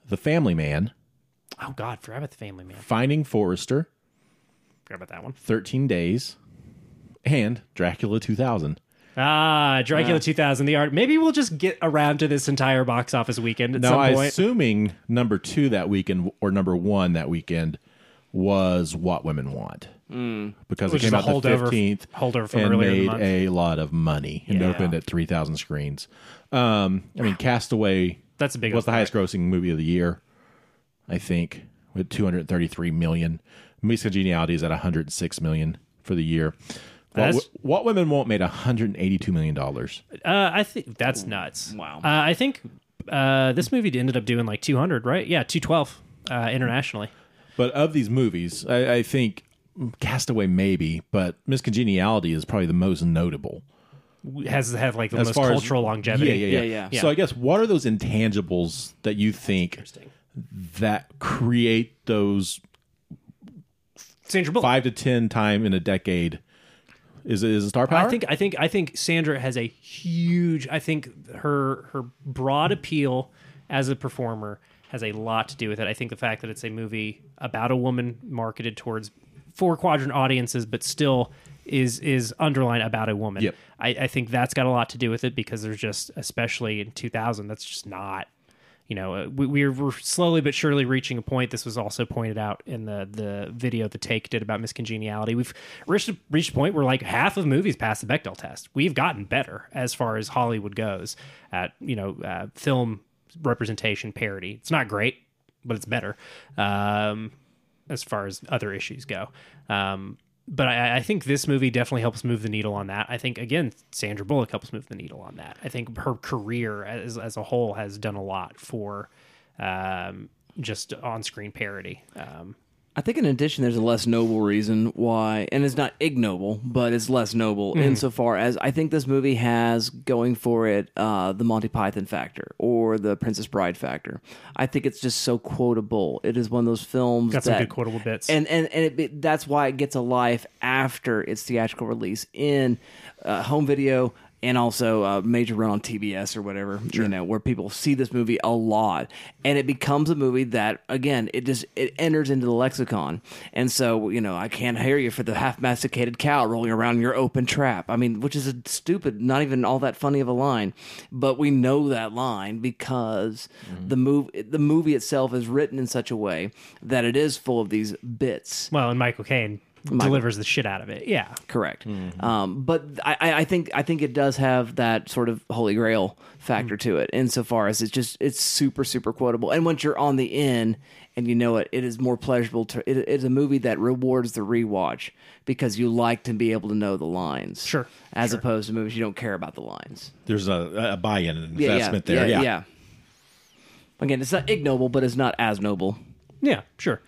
The Family Man, Oh God, forgot about the Family Man. Finding Forrester, Forgot about that one. Thirteen Days, and Dracula two thousand. Ah, Dracula 2000. The art. Maybe we'll just get around to this entire box office weekend at Now, some I point. assuming number two that weekend or number one that weekend was What Women Want. Because Which it is came a out the holdover- 15th holdover from and earlier in the made a lot of money and Yeah. opened at 3,000 screens. Um, I mean, Castaway That's a big was the opener. highest grossing movie of the year, I think, with 233 million. Miss Congeniality is at 106 million for the year. What, what Women Want made 182 million dollars. Uh, I think that's nuts. Wow. Uh, I think uh, this movie ended up doing like 200, right? Yeah, 212 uh, internationally. But of these movies, I, I think Castaway maybe, but Miss Congeniality is probably the most notable. Has have like the As most far as- cultural longevity. Yeah, yeah, yeah, Yeah, yeah. So I guess what are those intangibles that you think that create those Sandra Bullock. five to ten time in a decade? Is it is it star power? I think I think I think Sandra has a huge. I think her her broad appeal as a performer has a lot to do with it. I think the fact that it's a movie about a woman marketed towards four quadrant audiences, but still is is underlined about a woman. Yep. I, I think that's got a lot to do with it because there's just especially in 2000 that's just not you know, uh, we, we're, we're slowly but surely reaching a point. This was also pointed out in the the video the take did about Miss Congeniality. We've reached a, reached a point where like half of movies pass the Bechdel test. We've gotten better as far as Hollywood goes at you know uh, film representation parody. It's not great, but it's better um, as far as other issues go. Um, but I, I think this movie definitely helps move the needle on that. I think again, Sandra Bullock helps move the needle on that. I think her career as as a whole has done a lot for um, just on screen parody. Um, I think in addition, there's a less noble reason why, and it's not ignoble, but it's less noble Mm-hmm. insofar as I think this movie has going for it uh, the Monty Python factor or the Princess Bride factor. I think it's just so quotable. It is one of those films got some that good quotable bits. and and and it, it- that's why it gets a life after its theatrical release in uh, home video and also a major run on TBS or whatever, you know, where people see this movie a lot, and it becomes a movie that again it just it enters into the lexicon, and so you know I can't hear you for the half masticated cow rolling around in your open trap. I mean, which is a stupid, not even all that funny of a line, but we know that line because mm-hmm. the move the movie itself is written in such a way that it is full of these bits. Well, and Michael Caine delivers the shit out of it. Yeah. Correct. Um, but I, I I think I think it does have that sort of holy grail factor to it, insofar as it's just it's super super quotable. And once you're on the in and you know it, it is more pleasurable to. It, it's a movie that rewards the rewatch because you like to be able to know the lines. Sure, As opposed to movies you don't care about the lines. There's a, a buy-in, an Yeah, investment yeah, there. yeah, Yeah, yeah. Again, it's not ignoble, but it's not as noble. Yeah, sure.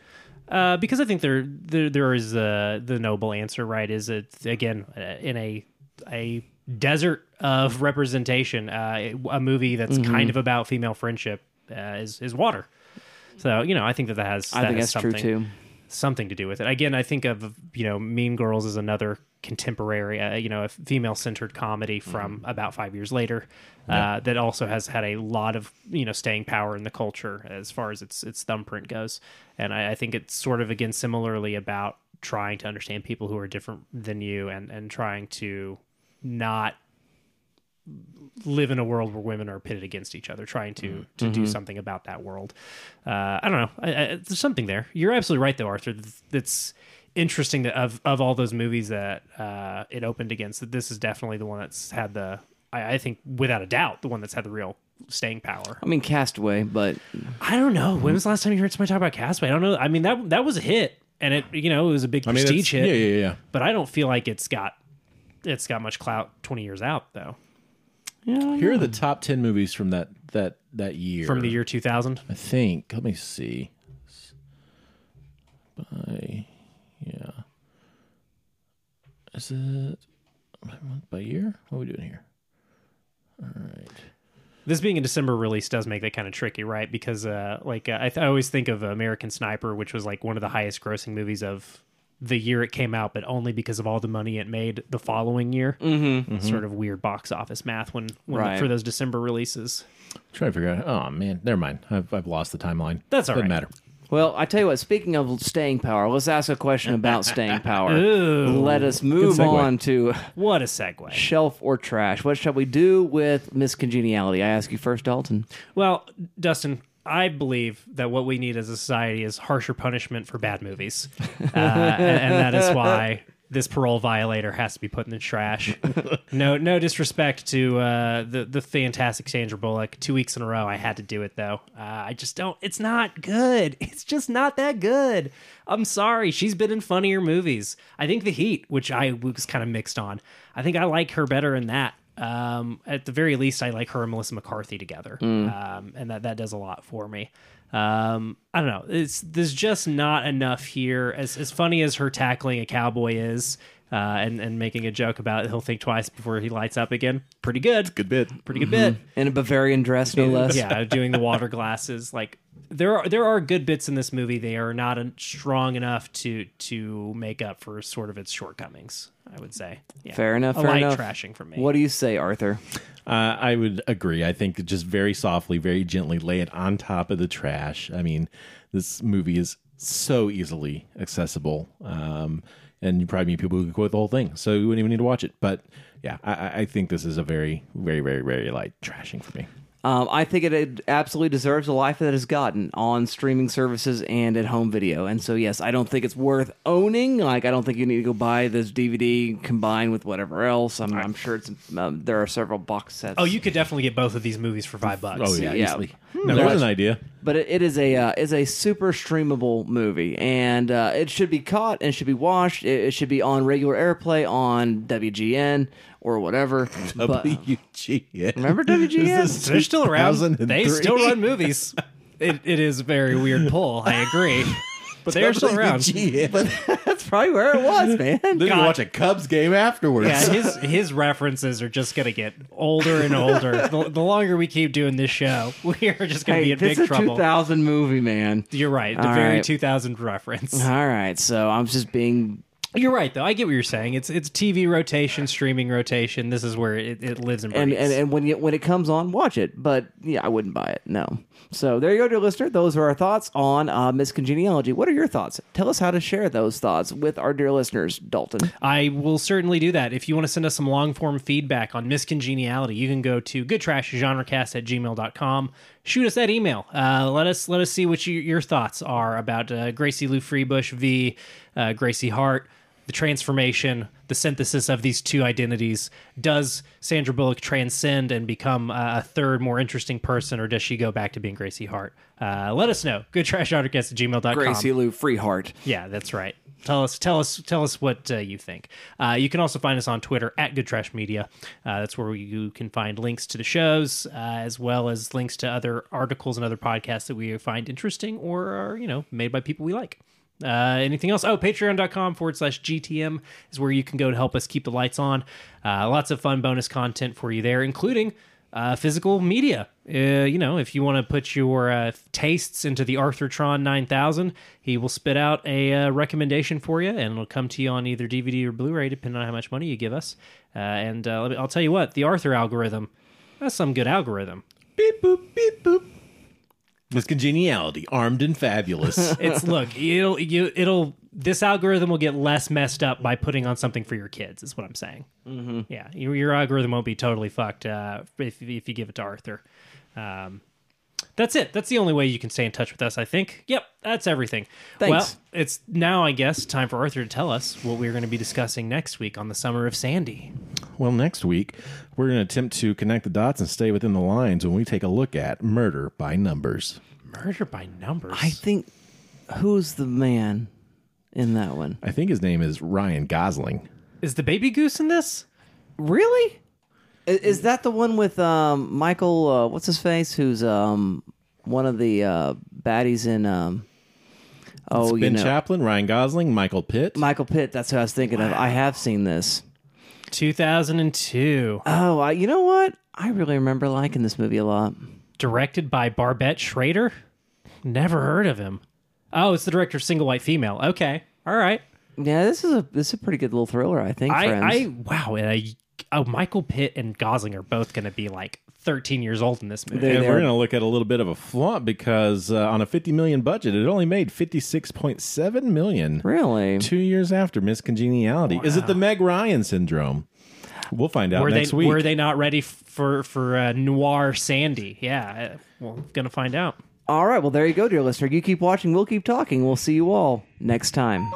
Uh, because I think there there there is uh, the noble answer, right? Is it again uh, in a a desert of representation, uh, a movie that's Mm-hmm. kind of about female friendship uh, is is water. So you know, I think that that has I that think has that's true too. Something to do with it. Again, I think of you know Mean Girls as another contemporary, uh, you know, a female centered comedy from about five years later uh, that also has had a lot of you know staying power in the culture as far as its its thumbprint goes. And I, I think it's sort of again similarly about trying to understand people who are different than you and and trying to not live in a world where women are pitted against each other, trying to to do something about that world. Uh, I don't know. I, I, there's something there. You're absolutely right, though, Arthur. That's interesting that of of all those movies that uh, it opened against, that this is definitely the one that's had the. I, I think, without a doubt, the one that's had the real staying power. I mean, Castaway, but I don't know. When was the last time you heard somebody talk about Castaway? I don't know. I mean that that was a hit, and it you know it was a big I mean, prestige hit. yeah, yeah, yeah. But I don't feel like it's got it's got much clout twenty years out though. Here are the top ten movies from that that that year. From the year two thousand. I think. Let me see. By yeah. Is it by year? What are we doing here? All right. This being a December release does make that kind of tricky, right? Because, uh, like, uh, I, th- I always think of American Sniper, which was like one of the highest grossing movies of the year it came out, but only because of all the money it made the following year. Mm-hmm. Sort of weird box office math when, when Right. for those December releases. I'm trying to figure out. Oh man, never mind. I've, I've lost the timeline. That's all Doesn't right. matter. Well, I tell you what. Speaking of staying power, let's ask a question about staying [laughs] power. Ooh. Let us move on to What a segue! shelf or trash. What shall we do with Miss Congeniality? I ask you first, Dalton. Well, Dustin, I believe that what we need as a society is harsher punishment for bad movies, [laughs] uh, and, and that is why this parole violator has to be put in the trash. No, no disrespect to uh, the the fantastic Sandra Bullock. Two weeks in a row, I had to do it though. Uh, I just don't. It's not good. [laughs] It's just not that good. I'm sorry. She's been in funnier movies. I think The Heat, which I was kind of mixed on. I think I like her better in that. Um, at the very least, I like her and Melissa McCarthy together, um, and that that does a lot for me. Um, I don't know. It's there's just not enough here. As as funny as her tackling a cowboy is, uh, and and making a joke about he'll think twice before he lights up again. Pretty good. Good bit. Pretty good bit. In a Bavarian dress, no less. Yeah, [laughs] doing the water glasses. Like there are there are good bits in this movie. They are not strong enough to to make up for sort of its shortcomings. I would say. Yeah. Fair enough. A fair light enough. trashing from me. What do you say, Arthur? Uh, I would agree. I think just very softly, very gently lay it on top of the trash. I mean, this movie is so easily accessible. Um, and you probably meet people who could quote the whole thing. So you wouldn't even need to watch it. But yeah, I, I- I think this is a very, very, very, very light trashing for me. Um, I think it, it absolutely deserves the life that it has gotten on streaming services and at home video. And so, yes, I don't think it's worth owning. Like, I don't think you need to go buy this DVD combined with whatever else. I'm, I'm sure it's um, there are several box sets. Oh, you could definitely get both of these movies for five bucks. Oh, yeah, yeah. easily. Hmm. No, there's an idea. but it, it is a uh, is a super streamable movie, and uh, it should be caught and should be watched. It, it should be on regular airplay on WGN or whatever. [laughs] But, WGN. remember WGN? This They're still around. They still run movies. It, it is a very weird pull. I agree, [laughs] but they are still around. WGN. That's probably where it was, man. Then you God. watch a Cubs game afterwards. Yeah, [laughs] his his references are just gonna get older and older. the, the longer we keep doing this show, we are just gonna be Hey, in this big is a trouble. 2000 movie, man. You're right. The All very right. 2000 reference. All right, so I'm just being You're right, though. I get what you're saying. It's it's TV rotation, streaming rotation. This is where it, it lives and and, breathes. and and when you when it comes on, watch it. But yeah, I wouldn't buy it. No. So there you go, dear listener. Those are our thoughts on uh, Miss Congeniality. What are your thoughts? Tell us how to share those thoughts with our dear listeners, Dalton. I will certainly do that. If you want to send us some long form feedback on Miss Congeniality, you can go to goodtrashgenrecast at gmail.com. Shoot us that email. Uh, let us let us see what you, your thoughts are about uh, Gracie Lou Freebush v. Uh, Gracie Hart, the transformation, the synthesis of these two identities. Does Sandra Bullock transcend and become a third, more interesting person, or does she go back to being Gracie Hart? Uh, let us know. Good Goodtrashgenrecast at gmail.com. Gracie Lou Freeheart. Yeah, that's right. Tell us, tell us, tell us what uh, you think. Uh, you can also find us on Twitter at Good Trash Media. Uh, that's where you can find links to the shows, uh, as well as links to other articles and other podcasts that we find interesting or are, you know, made by people we like. Uh, anything else? Oh, patreon.com forward slash GTM is where you can go to help us keep the lights on. Uh, lots of fun bonus content for you there, including uh, physical media. Uh, you know, if you want to put your uh, tastes into the Arthurtron 9000, he will spit out a uh, recommendation for you, and it'll come to you on either DVD or Blu-ray, depending on how much money you give us. Uh, and uh, I'll tell you what, the Arthur algorithm, that's some good algorithm. Beep boop beep boop. Miss Congeniality, armed and fabulous. [laughs] It's look, it'll you it'll this algorithm will get less messed up by putting on something for your kids. Is what I'm saying. Mm-hmm. Yeah, your, your algorithm won't be totally fucked uh, if if you give it to Arthur. Um, that's it. That's the only way you can stay in touch with us. I think. Yep, that's everything. Thanks. Well, it's now I guess time for Arthur to tell us what we're going to be discussing next week on the Summer of Sandy. well, next week, we're going to attempt to connect the dots and stay within the lines when we take a look at Murder by Numbers. Murder by numbers. I think who's the man in that one? I think his name is Ryan Gosling. Is the baby goose in this? Really? I- Is that the one with um, Michael? Uh, what's his face? Who's um, one of the uh, baddies in? Um, oh, you ben know, Chaplin, Ryan Gosling, Michael Pitt. Michael Pitt. That's who I was thinking of. I have seen this. 2002. Oh, I, you know what? I really remember liking this movie a lot. directed by Barbet Schroeder. Never heard of him. Oh, it's the director of Single White Female. Okay, all right. Yeah, this is a this is a pretty good little thriller. I think. I, friends. I wow. And I, oh, Michael Pitt and Gosling are both going to be like 13 years old in this movie. They- and we're going to look at a little bit of a flaunt because uh, on a 50 million budget, it only made 56.7 million. really. Two years after Miss Congeniality. Is it the Meg Ryan syndrome? We'll find out were next they week. were they not ready for for uh, noir Sandy? Yeah, we're gonna find out. All right. Well, there you go, dear listener. You keep watching. We'll keep talking. We'll see you all next time.